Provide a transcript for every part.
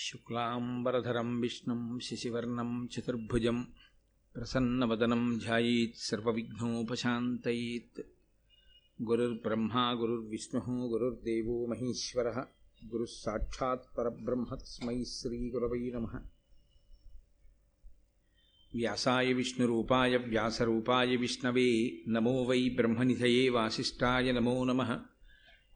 శుక్లాంబరధరం విష్ణుం శశివర్ణం చతుర్భుజం ప్రసన్నవదనం ధ్యాయేత్ సర్వవిఘ్నోపశాంతయేత్. గురుర్బ్రహ్మా గురుర్విష్ణుः గురుర్దేవో మహేశ్వరः. గురుः సాక్షాత్ పరబ్రహ్మ తస్మై శ్రీగురవై నమः. వ్యాసాయ విష్ణురూపాయ వ్యాసరూపాయ విష్ణవే నమో వై బ్రహ్మనిధయే వాసిష్ఠాయ నమో నమः.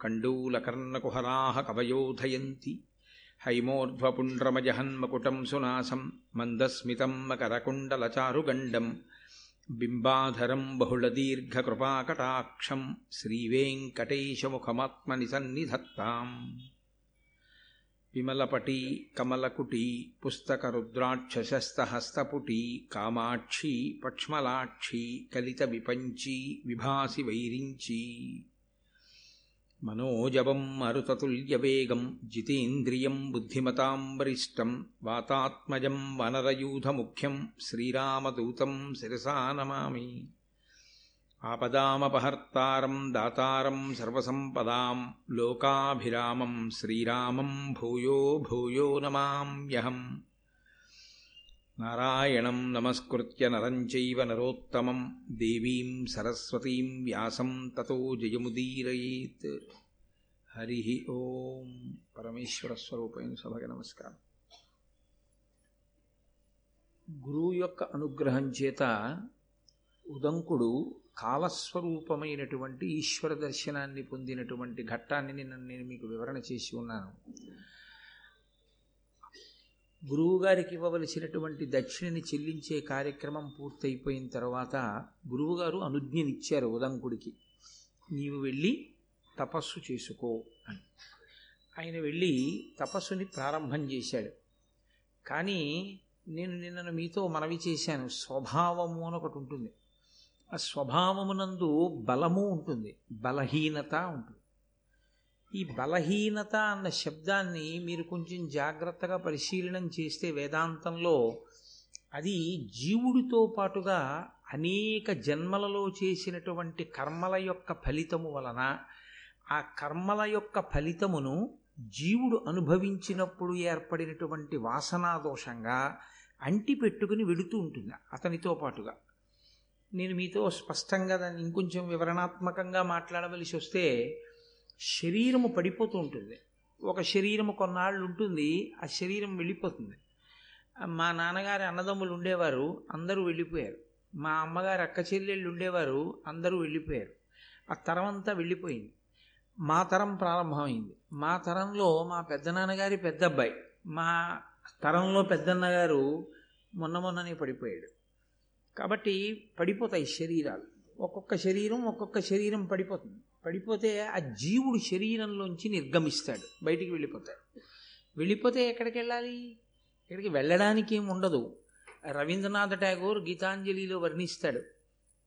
కండూలకర్ణకుహరాः కవయోధయంతి హైమోర్ధ్వపుండ్రమజహన్మకుటం సునాసం మందస్మితం మకరకుండలచారుగండం బింబాధరం బహుళదీర్ఘకృపాకటాక్షం శ్రీవేంకటేశముఖమాత్మని సన్నిధత్తాం విమలపటీ కమలకుటీ పుస్తకరుద్రాక్షశస్తహస్తపుటీ కామాక్షీ పక్ష్మలాక్షీ కలిత విపంచీ విభాసి వైరించీ మనోజవం మరుతతుల్యవేగం జితేంద్రియం బుద్ధిమతాం వరిష్టం వాతాత్మజం వనరయూధముఖ్యం శ్రీరామదూతం శిరసా నమామి. ఆపదామపహర్తారం దాతారం సర్వసంపదాం లోకాభిరామం శ్రీరామం భూయో భూయో నమామ్యహం నారాయణం నమస్కృత్య నరం చైవ నరోత్తమం దేవీం సరస్వతీం వ్యాసం తతో జయముదీరయేత్. హరి ఓం పరమేశ్వర స్వరూపైన సభకి నమస్కారం. గురువు యొక్క అనుగ్రహం చేత ఉదంకుడు కాలస్వరూపమైనటువంటి ఈశ్వర దర్శనాన్ని పొందినటువంటి ఘట్టాన్ని నిన్న నేను మీకు వివరణ చేసి ఉన్నాను. గురువుగారికి ఇవ్వవలసినటువంటి దక్షిణని చెల్లించే కార్యక్రమం పూర్తయిపోయిన తర్వాత గురువుగారు అనుజ్ఞనిచ్చారు ఉదంకుడికి. నీవు వెళ్ళి తపస్సు చేసుకో అని. ఆయన వెళ్ళి తపస్సుని ప్రారంభం చేశాడు. కానీ నేను నిన్న మీతో మనవి చేశాను. స్వభావము అని ఒకటి ఉంటుంది. ఆ స్వభావమునందు బలము ఉంటుంది బలహీనత ఉంటుంది. ఈ బలహీనత అన్న శబ్దాన్ని మీరు కొంచెం జాగ్రత్తగా పరిశీలనం చేస్తే వేదాంతంలో అది జీవుడితో పాటుగా అనేక జన్మలలో చేసినటువంటి కర్మల యొక్క ఫలితము వలన ఆ కర్మల యొక్క ఫలితమును జీవుడు అనుభవించినప్పుడు ఏర్పడినటువంటి వాసనా దోషంగా అంటి పెట్టుకుని వెళుతూ ఉంటుంది అతనితో పాటుగా. నేను మీతో స్పష్టంగా దాన్ని ఇంకొంచెం వివరణాత్మకంగా మాట్లాడవలసి వస్తే శరీరము పడిపోతూ ఉంటుంది. ఒక శరీరము కొన్నాళ్ళు ఉంటుంది ఆ శరీరం వెళ్ళిపోతుంది. మా నాన్నగారి అన్నదమ్ములు ఉండేవారు అందరూ వెళ్ళిపోయారు. మా అమ్మగారి అక్క చెల్లెళ్ళు ఉండేవారు అందరూ వెళ్ళిపోయారు. ఆ తరం అంతా వెళ్ళిపోయింది. మా తరం ప్రారంభమైంది. మా తరంలో మా పెద్దనాన్నగారి పెద్ద అబ్బాయి మా తరంలో పెద్దన్నగారు మొన్న మొన్ననే పడిపోయాడు. కాబట్టి పడిపోతాయి శరీరాలు. ఒక్కొక్క శరీరం ఒక్కొక్క శరీరం పడిపోతుంది. పడిపోతే ఆ జీవుడు శరీరంలోంచి నిర్గమిస్తాడు. బయటికి వెళ్ళిపోతాడు. వెళ్ళిపోతే ఎక్కడికి వెళ్ళాలి? ఇక్కడికి వెళ్ళడానికి ఏమి ఉండదు. రవీంద్రనాథ్ ఠాగూర్ గీతాంజలిలో వర్ణిస్తాడు.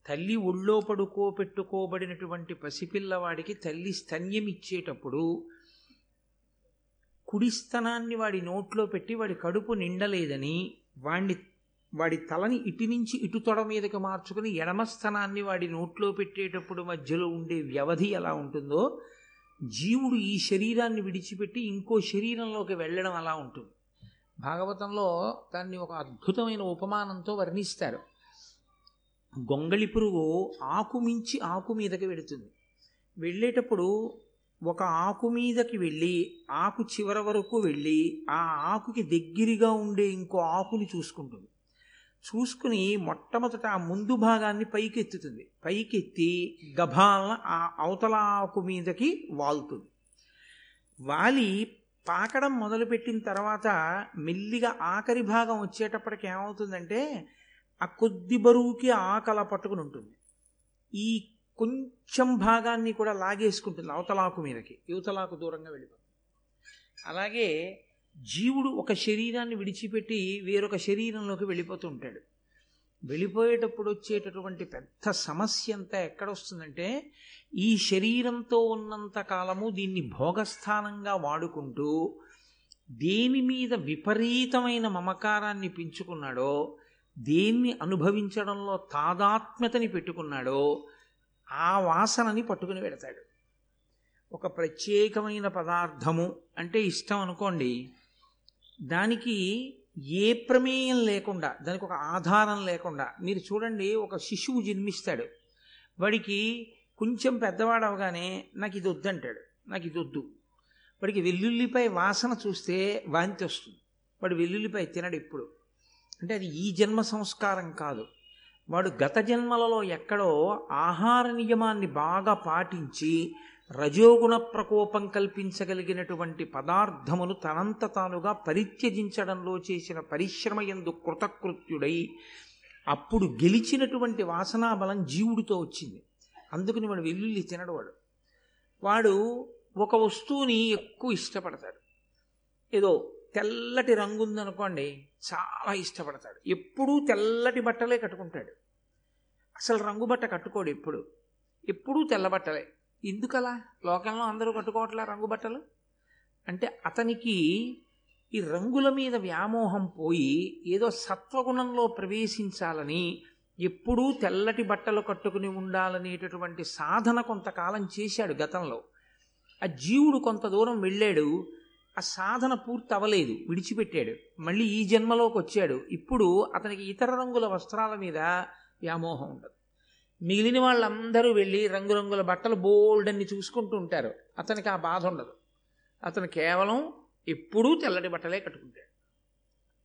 తల్లి ఒళ్ళో పడుకో పెట్టుకోబడినటువంటి పసిపిల్లవాడికి తల్లి స్తన్యం ఇచ్చేటప్పుడు కుడిస్తనాన్ని వాడి నోట్లో పెట్టి వాడి కడుపు నిండలేదని వాణ్ణి వాడి తలని ఇటు నుంచి ఇటు తొడ మీదకి మార్చుకుని ఎడమ స్థనాన్ని వాడి నోట్లో పెట్టేటప్పుడు మధ్యలో ఉండే వ్యవధి ఎలా ఉంటుందో జీవుడు ఈ శరీరాన్ని విడిచిపెట్టి ఇంకో శరీరంలోకి వెళ్ళడం అలా ఉంటుంది. భాగవతంలో దాన్ని ఒక అద్భుతమైన ఉపమానంతో వర్ణిస్తారు. గొంగళి పురుగు ఆకు మించి ఆకు మీదకి వెళుతుంది వెళ్ళేటప్పుడు ఒక ఆకు మీదకి వెళ్ళి ఆకు చివర వరకు వెళ్ళి ఆ ఆకుకి దగ్గరగా ఉండే ఇంకో ఆకుని చూసుకుంటుంది. చూసుకుని మొట్టమొదట ఆ ముందు భాగాన్ని పైకెత్తుతుంది. పైకెత్తి గభాలన ఆ అవతలాకు మీదకి వాలుతుంది. వాలి పాకడం మొదలుపెట్టిన తర్వాత మెల్లిగా ఆఖరి భాగం వచ్చేటప్పటికి ఏమవుతుందంటే ఆ కొద్ది బరువుకి ఆకల పట్టుకుని ఉంటుంది. ఈ కొంచెం భాగాన్ని కూడా లాగేసుకుంటుంది అవతలాకు మీదకి. యువతలాకు దూరంగా వెళ్ళిపోతుంది. అలాగే జీవుడు ఒక శరీరాన్ని విడిచిపెట్టి వేరొక శరీరంలోకి వెళ్ళిపోతూ ఉంటాడు. వెళ్ళిపోయేటప్పుడు వచ్చేటటువంటి పెద్ద సమస్య అంతా ఎక్కడొస్తుందంటే ఈ శరీరంతో ఉన్నంత కాలము దీన్ని భోగస్థానంగా వాడుకుంటూ దేని మీద విపరీతమైన మమకారాన్ని పెంచుకున్నాడో దేన్ని అనుభవించడంలో తాదాత్మ్యతని పెట్టుకున్నాడో ఆ వాసనని పట్టుకుని పెడతాడు ఒక ప్రత్యేకమైన పదార్థము అంటే ఇష్టం అనుకోండి దానికి ఏ ప్రమేయం లేకుండా దానికి ఒక ఆధారం లేకుండా మీరు చూడండి ఒక శిశువు జన్మిస్తాడు. వాడికి కొంచెం పెద్దవాడు అవగానే నాకు ఇది వద్దంటాడు నాకు ఇది వద్దు. వాడికి వెల్లుల్లిపై వాసన చూస్తే వాంతి వస్తుంది. వాడు వెల్లుల్లిపై తినడు ఇప్పుడు అంటే అది ఈ జన్మ సంస్కారం కాదు. వాడు గత జన్మలలో ఎక్కడో ఆహార నియమాన్ని బాగా పాటించి రజోగుణ ప్రకోపం కల్పించగలిగినటువంటి పదార్థమును తనంత తానుగా పరిత్యజించడంలో చేసిన పరిశ్రమ ఎందు కృతకృత్యుడై అప్పుడు గెలిచినటువంటి వాసనాబలం జీవుడితో వచ్చింది. అందుకని వాడు వెల్లుల్లి తినడవాడు వాడు. వాడు ఒక వస్తువుని ఎక్కువ ఇష్టపడతాడు. ఏదో తెల్లటి రంగు ఉందనుకోండి చాలా ఇష్టపడతాడు. ఎప్పుడూ తెల్లటి బట్టలే కట్టుకుంటాడు. అసలు రంగు బట్ట కట్టుకోడు ఎప్పుడు. ఎప్పుడూ తెల్ల బట్టలే. ఎందుకలా? లోకంలో అందరూ కట్టుకోవట్లే రంగు బట్టలు? అంటే అతనికి ఈ రంగుల మీద వ్యామోహం పోయి ఏదో సత్వగుణంలో ప్రవేశించాలని ఎప్పుడూ తెల్లటి బట్టలు కట్టుకుని ఉండాలనేటటువంటి సాధన కొంతకాలం చేశాడు గతంలో. ఆ జీవుడు కొంత దూరం వెళ్ళాడు. ఆ సాధన పూర్తి అవ్వలేదు విడిచిపెట్టాడు. మళ్ళీ ఈ జన్మలోకి వచ్చాడు. ఇప్పుడు అతనికి ఇతర రంగుల వస్త్రాల మీద వ్యామోహం ఉండదు. మిగిలిన వాళ్ళందరూ వెళ్ళి రంగురంగుల బట్టలు బోల్డ్ అన్ని చూసుకుంటూ ఉంటారు. అతనికి ఆ బాధ ఉండదు. అతను కేవలం ఎప్పుడూ తెల్లటి బట్టలే కట్టుకుంటాడు.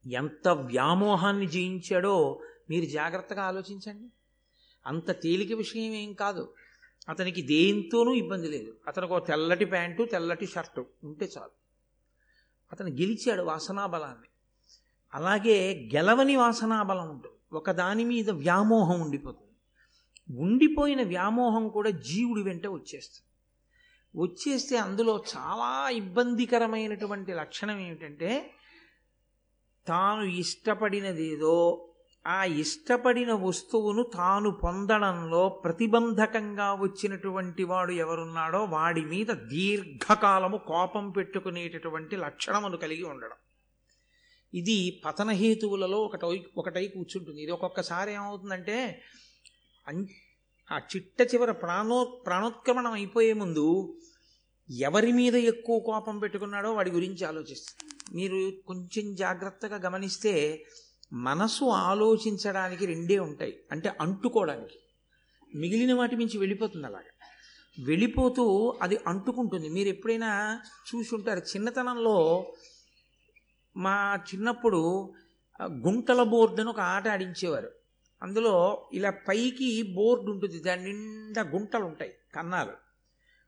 ఎంత వ్యామోహాన్ని జయించాడో మీరు జాగ్రత్తగా ఆలోచించండి. అంత తేలిక విషయం ఏం కాదు. అతనికి దేంతోనూ ఇబ్బంది లేదు. అతనికి ఒక తెల్లటి ప్యాంటు తెల్లటి షర్టు ఉంటే చాలు. అతను గెలిచాడు వాసనాబలాన్ని. అలాగే గెలవని వాసనాబలం ఉంటుంది. ఒక దాని మీద వ్యామోహం ఉండిపోతుంది. ఉండిపోయిన వ్యామోహం కూడా జీవుడి వెంట వచ్చేస్తుంది. వచ్చేస్తే అందులో చాలా ఇబ్బందికరమైనటువంటి లక్షణం ఏమిటంటే తాను ఇష్టపడినదేదో ఆ ఇష్టపడిన వస్తువును తాను పొందడంలో ప్రతిబంధకంగా వచ్చినటువంటి వాడు ఎవరున్నాడో వాడి మీద దీర్ఘకాలము కోపం పెట్టుకునేటటువంటి లక్షణమును కలిగి ఉండడం. ఇది పతనహేతువులలో ఒకటై ఒకటై కూర్చుంటుంది. ఇది ఒక్కొక్కసారి ఏమవుతుందంటే ఆ చిట్ట చివర ప్రాణో ప్రాణోత్క్రమణం అయిపోయే ముందు ఎవరి మీద ఎక్కువ కోపం పెట్టుకున్నాడో వాడి గురించి ఆలోచిస్తుంది మీరు కొంచెం జాగ్రత్తగా గమనిస్తే మనసు ఆలోచించడానికి రెండే ఉంటాయి. అంటే అంటుకోవడానికి. మిగిలిన వాటి మించి వెళ్ళిపోతుంది అలాగా. వెళ్ళిపోతూ అది అంటుకుంటుంది. మీరు ఎప్పుడైనా చూసి ఉంటారు చిన్నతనంలో మా చిన్నప్పుడు గుంటల బోర్డు అని ఒక ఆట ఆడించేవారు. అందులో ఇలా పైకి బోర్డు ఉంటుంది దాని నిండా గుంటలు ఉంటాయి కన్నాలు.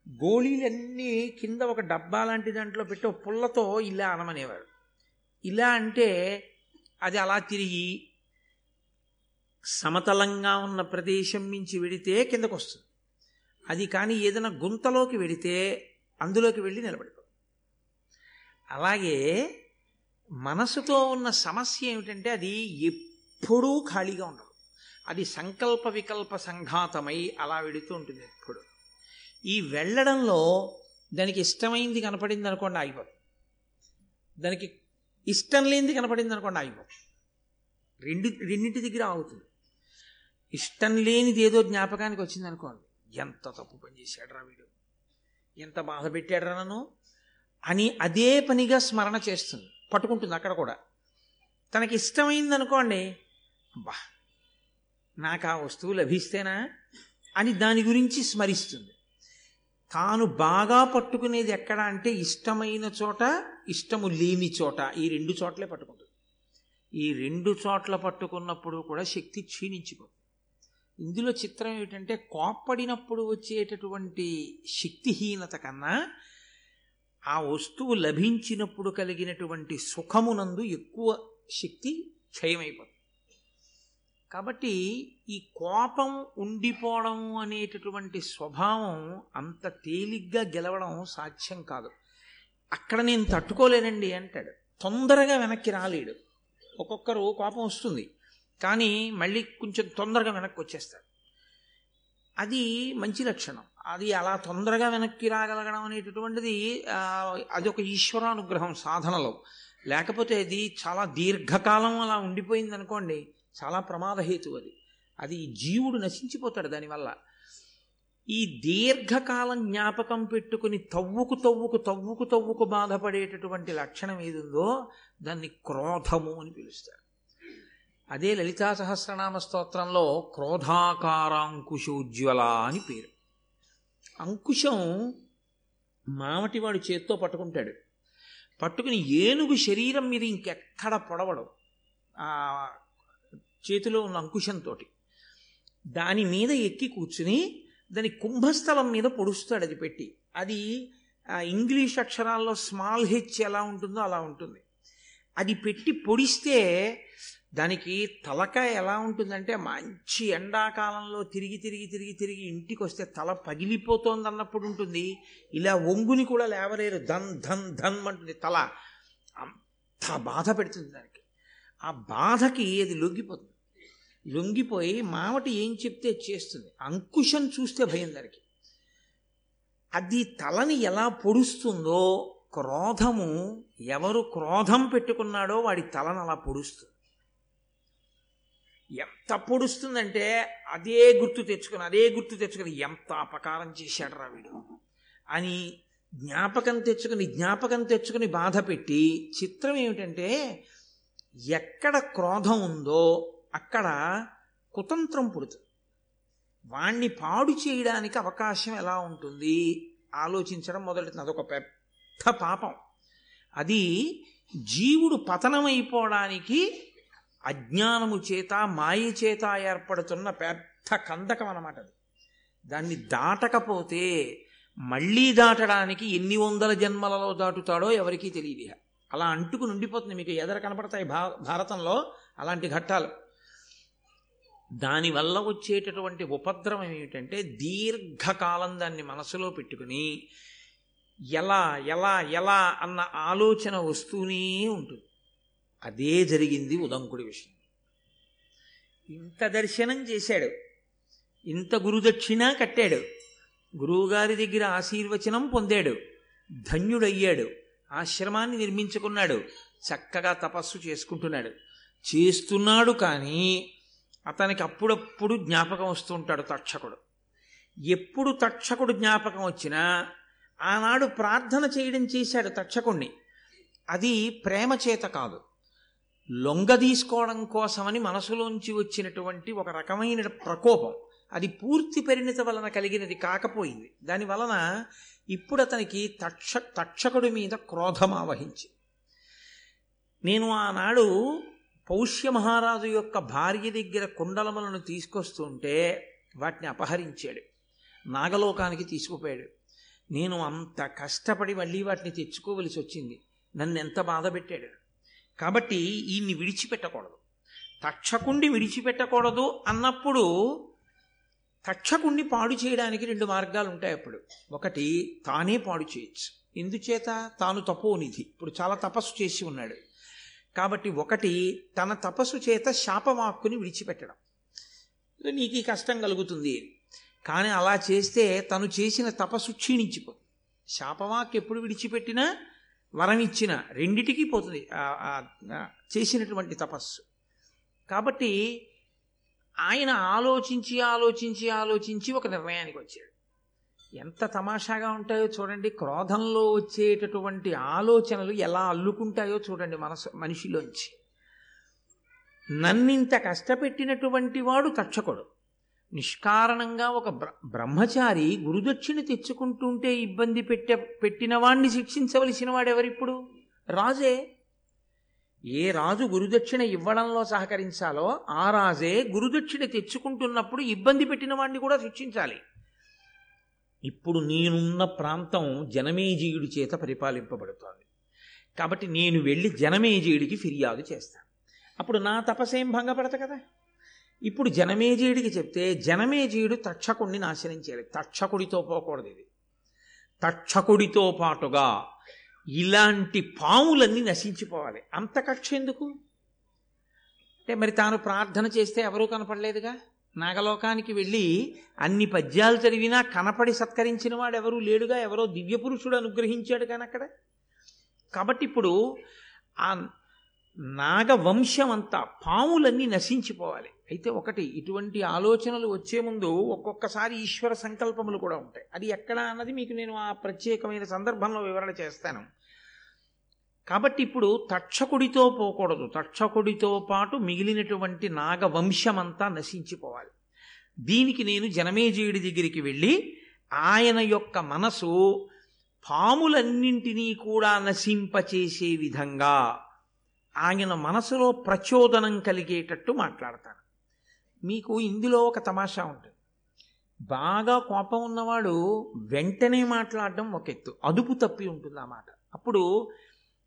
గోళీలన్నీ కింద ఒక డబ్బా లాంటి దాంట్లో పెట్టి పుల్లతో ఇలా అనమనేవారు. ఇలా అంటే అది అలా తిరిగి సమతలంగా ఉన్న ప్రదేశం నుంచి వెడితే కిందకు వస్తుంది అది కానీ ఏదైనా గుంతలోకి వెడితే అందులోకి వెళ్ళి నిలబడిపోతుంది. అలాగే మనసుతో ఉన్న సమస్య ఏమిటంటే అది ఎప్పుడూ ఖాళీగా ఉండదు అది సంకల్ప వికల్ప సంఘాతమై అలా వెడుతూ ఉంటుంది ఎప్పుడు. ఈ వెళ్ళడంలో దానికి ఇష్టమైంది కనపడింది అనుకోండి ఆగిపోతుంది. దానికి ఇష్టం లేనిది కనపడింది అనుకోండి ఆగిపోతుంది. రెండు రెండింటి దగ్గర ఆగుతుంది. ఇష్టం లేనిది ఏదో జ్ఞాపకానికి వచ్చింది అనుకోండి ఎంత తప్పు పని చేశాడు వీడు. ఎంత బాధ పెట్టాడరా నన్ను అని అదే పనిగా స్మరణ చేస్తుంది పట్టుకుంటుంది అక్కడ కూడా. తనకి ఇష్టమైంది అనుకోండి బా నాకు ఆ వస్తువు లభిస్తేనా అని దాని గురించి స్మరిస్తుంది. తాను బాగా పట్టుకునేది ఎక్కడ అంటే ఇష్టమైన చోట ఇష్టము లేని చోట ఈ రెండు చోట్లే పట్టుకుంటుంది. ఈ రెండు చోట్ల పట్టుకున్నప్పుడు కూడా శక్తి క్షీణించిపోతుంది. ఇందులో చిత్రం ఏమిటంటే కోప్పడినప్పుడు వచ్చేటటువంటి శక్తిహీనత కన్నా ఆ వస్తువు లభించినప్పుడు కలిగినటువంటి సుఖమునందు ఎక్కువ శక్తి క్షయమైపోతుంది. కాబట్టి ఈ కోపం ఉండిపోవడం అనేటటువంటి స్వభావం అంత తేలిగ్గా గెలవడం సాధ్యం కాదు. అక్కడ నేను తట్టుకోలేనండి అంటాడు. తొందరగా వెనక్కి రాలేడు. ఒక్కొక్కరు కోపం వస్తుంది. కానీ మళ్ళీ కొంచెం తొందరగా వెనక్కి వచ్చేస్తాడు. అది మంచి లక్షణం. అది అలా తొందరగా వెనక్కి రాగలగడం అనేటటువంటిది అది ఒక ఈశ్వరానుగ్రహం సాధనలో. లేకపోతే అది చాలా దీర్ఘకాలం అలా ఉండిపోయింది అనుకోండి చాలా ప్రమాదహేతు అది. అది జీవుడు నశించిపోతాడు దానివల్ల. ఈ దీర్ఘకాలం జ్ఞాపకం పెట్టుకుని తవ్వుకు తవ్వుకు తవ్వుకు తవ్వుకు బాధపడేటటువంటి లక్షణం ఏదుందో దాన్ని క్రోధము అని పిలుస్తారు. అదే లలితా సహస్రనామ స్తోత్రంలో క్రోధాకారాంకుశోజ్వల అని పేరు. అంకుశం మామటివాడు చేత్తో పట్టుకుంటాడు. పట్టుకుని ఏనుగు శరీరం మీద ఇంకెక్కడ పొడవడం. చేతిలో ఉన్న అంకుశంతో దాని మీద ఎక్కి కూర్చుని దాని కుంభస్థలం మీద పొడుస్తాడు అది పెట్టి. అది ఇంగ్లీష్ అక్షరాల్లో స్మాల్ హెచ్ ఎలా ఉంటుందో అలా ఉంటుంది. అది పెట్టి పొడిస్తే దానికి తలకాయ ఎలా ఉంటుందంటే మంచి ఎండాకాలంలో తిరిగి తిరిగి తిరిగి తిరిగి ఇంటికి వస్తే తల పగిలిపోతోంది అన్నప్పుడు ఉంటుంది. ఇలా ఒంగుని కూడా లేవలేరు ధన్ ధన్ ధన్ అంటుంది తల. అంత బాధ పెడుతుంది దానికి. ఆ బాధకి అది లొంగిపోతుంది. లొంగిపోయి మామట ఏం చెప్తే చేస్తుంది. అంకుశం చూస్తే భయం దానికి. అది తలని ఎలా పొడుస్తుందో క్రోధము ఎవరు క్రోధం పెట్టుకున్నాడో వాడి తలను అలా పొడుస్తుంది. ఎంత పొడుస్తుందంటే అదే గుర్తు తెచ్చుకుని అదే గుర్తు తెచ్చుకుని ఎంత అపకారం చేశాడరా వీడు అని జ్ఞాపకం తెచ్చుకుని జ్ఞాపకం తెచ్చుకుని బాధ పెట్టి చిత్రం ఏమిటంటే ఎక్కడ క్రోధం ఉందో అక్కడ కుతంత్రం పుడుతుంది వాణ్ణి పాడు చేయడానికి అవకాశం ఎలా ఉంటుంది? ఆలోచించడం మొదలెడుతుంది అదొక పెద్ద పాపం. అది జీవుడు పతనమైపోవడానికి అజ్ఞానము చేత మాయ చేత ఏర్పడుతున్న పెద్ద కందకం అన్నమాట అది. దాన్ని దాటకపోతే మళ్ళీ దాటడానికి ఎన్ని వందల జన్మలలో దాటుతాడో ఎవరికీ తెలియదు అలా అంటుకు నుండిపోతుంది. మీకు ఎదర కనపడతాయి భా భారతంలో అలాంటి ఘట్టాలు. దానివల్ల వచ్చేటటువంటి ఉపద్రవం ఏమిటంటే దీర్ఘకాలం దాన్ని మనసులో పెట్టుకుని ఎలా ఎలా ఎలా అన్న ఆలోచన వస్తూనే ఉంటుంది. అదే జరిగింది ఉదంకుడి విషయం. ఇంత దర్శనం చేశాడు. ఇంత గురుదక్షిణ కట్టాడు. గురువుగారి దగ్గర ఆశీర్వచనం పొందాడు. ధన్యుడయ్యాడు. ఆశ్రమాన్ని నిర్మించుకున్నాడు. చక్కగా తపస్సు చేసుకుంటున్నాడు. చేస్తున్నాడు కానీ అతనికి అప్పుడప్పుడు జ్ఞాపకం వస్తూ ఉంటాడు తక్షకుడు ఎప్పుడు తక్షకుడు జ్ఞాపకం వచ్చినా ఆనాడు ప్రార్థన చేయడం చేశాడు తక్షకుణ్ణి అది ప్రేమ చేత కాదు. లొంగ తీసుకోవడం కోసమని మనసులోంచి వచ్చినటువంటి ఒక రకమైన ప్రకోపం. అది పూర్తి పరిణిత వలన కలిగినది కాకపోయింది. దాని వలన ఇప్పుడు అతనికి తక్ష తక్షకుడి మీద క్రోధం ఆవహించి నేను ఆనాడు పౌష్య మహారాజు యొక్క భార్య దగ్గర కుండలములను తీసుకొస్తుంటే వాటిని అపహరించాడు. నాగలోకానికి తీసుకుపోయాడు. నేను అంత కష్టపడి మళ్ళీ వాటిని తెచ్చుకోవలసి వచ్చింది. నన్ను ఎంత బాధ పెట్టాడు. కాబట్టి ఈయన్ని విడిచిపెట్టకూడదు. తక్షకుండి విడిచిపెట్టకూడదు అన్నప్పుడు తక్షకుండి పాడు చేయడానికి రెండు మార్గాలు ఉంటాయి అప్పుడు. ఒకటి తానే పాడు చేయొచ్చు. ఎందుచేత? తాను తపోనిధి. ఇప్పుడు చాలా తపస్సు చేసి ఉన్నాడు. కాబట్టి ఒకటి తన తపస్సు చేత శాపవాక్కుని విడిచిపెట్టడం. నీకు ఈ కష్టం కలుగుతుంది. కానీ అలా చేస్తే తను చేసిన తపస్సు క్షీణించిపోతుంది శాపవాక్ ఎప్పుడు విడిచిపెట్టినా వరం ఇచ్చిన రెండిటికి పోతుంది. చేసినటువంటి తపస్సు. కాబట్టి ఆయన ఆలోచించి ఆలోచించి ఆలోచించి ఒక నిర్ణయానికి వచ్చాడు. ఎంత తమాషాగా ఉంటాయో చూడండి క్రోధంలో వచ్చేటటువంటి ఆలోచనలు ఎలా అల్లుకుంటాయో చూడండి మనసు మనిషిలోంచి. నన్నింత కష్టపెట్టినటువంటి వాడు తక్షకుడు నిష్కారణంగా ఒక బ్ర బ్రహ్మచారి గురుదక్షిణ తెచ్చుకుంటుంటే ఇబ్బంది పెట్టే పెట్టిన వాణ్ణి శిక్షించవలసిన వాడెవరిప్పుడు రాజే. ఏ రాజు గురుదక్షిణ ఇవ్వడంలో సహకరించాలో ఆ రాజే గురుదక్షిణ తెచ్చుకుంటున్నప్పుడు ఇబ్బంది పెట్టిన వాణ్ణి కూడా శిక్షించాలి. ఇప్పుడు నేనున్న ప్రాంతం జనమేజీయుడి చేత పరిపాలింపబడుతోంది. కాబట్టి నేను వెళ్ళి జనమేజీయుడికి ఫిర్యాదు చేస్తాను. అప్పుడు నా తపసేం భంగపడత కదా? ఇప్పుడు జనమేజీయుడికి చెప్తే జనమేజీయుడు తక్షకుడిని నాశనం చేయాలి. తక్షకుడితో పోకూడదు ఇది. తక్షకుడితో పాటుగా ఇలాంటి పాములన్నీ నశించిపోవాలి. అంత కక్ష ఎందుకు? అంటే మరి తాను ప్రార్థన చేస్తే ఎవరూ కనపడలేదుగా? నాగలోకానికి వెళ్ళి అన్ని పద్యాలు చదివినా కనపడి సత్కరించిన వాడు ఎవరూ లేడుగా? ఎవరో దివ్య పురుషుడు అనుగ్రహించాడు కానీ అక్కడ? కాబట్టి ఇప్పుడు ఆ నాగవంశం అంతా పాములన్నీ నశించిపోవాలి. అయితే ఒకటి ఇటువంటి ఆలోచనలు వచ్చే ముందు ఒక్కొక్కసారి ఈశ్వర సంకల్పములు కూడా ఉంటాయి. అది ఎక్కడ అన్నది మీకు నేను ఆ ప్రత్యేకమైన సందర్భంలో వివరణ చేస్తాను. కాబట్టి ఇప్పుడు తక్షకుడితో పోకూడదు. తక్షకుడితో పాటు మిగిలినటువంటి నాగవంశమంతా నశించిపోవాలి. దీనికి నేను జనమేజయుడి దగ్గరికి వెళ్ళి ఆయన యొక్క మనసు పాములన్నింటినీ కూడా నశింపచేసే విధంగా ఆయన మనసులో ప్రచోదనం కలిగేటట్టు మాట్లాడతాను మీకు ఇందులో ఒక తమాషా ఉంటుంది. బాగా కోపం ఉన్నవాడు వెంటనే మాట్లాడడం ఒక ఎత్తు. అదుపు తప్పి ఉంటుంది ఆ మాట. అప్పుడు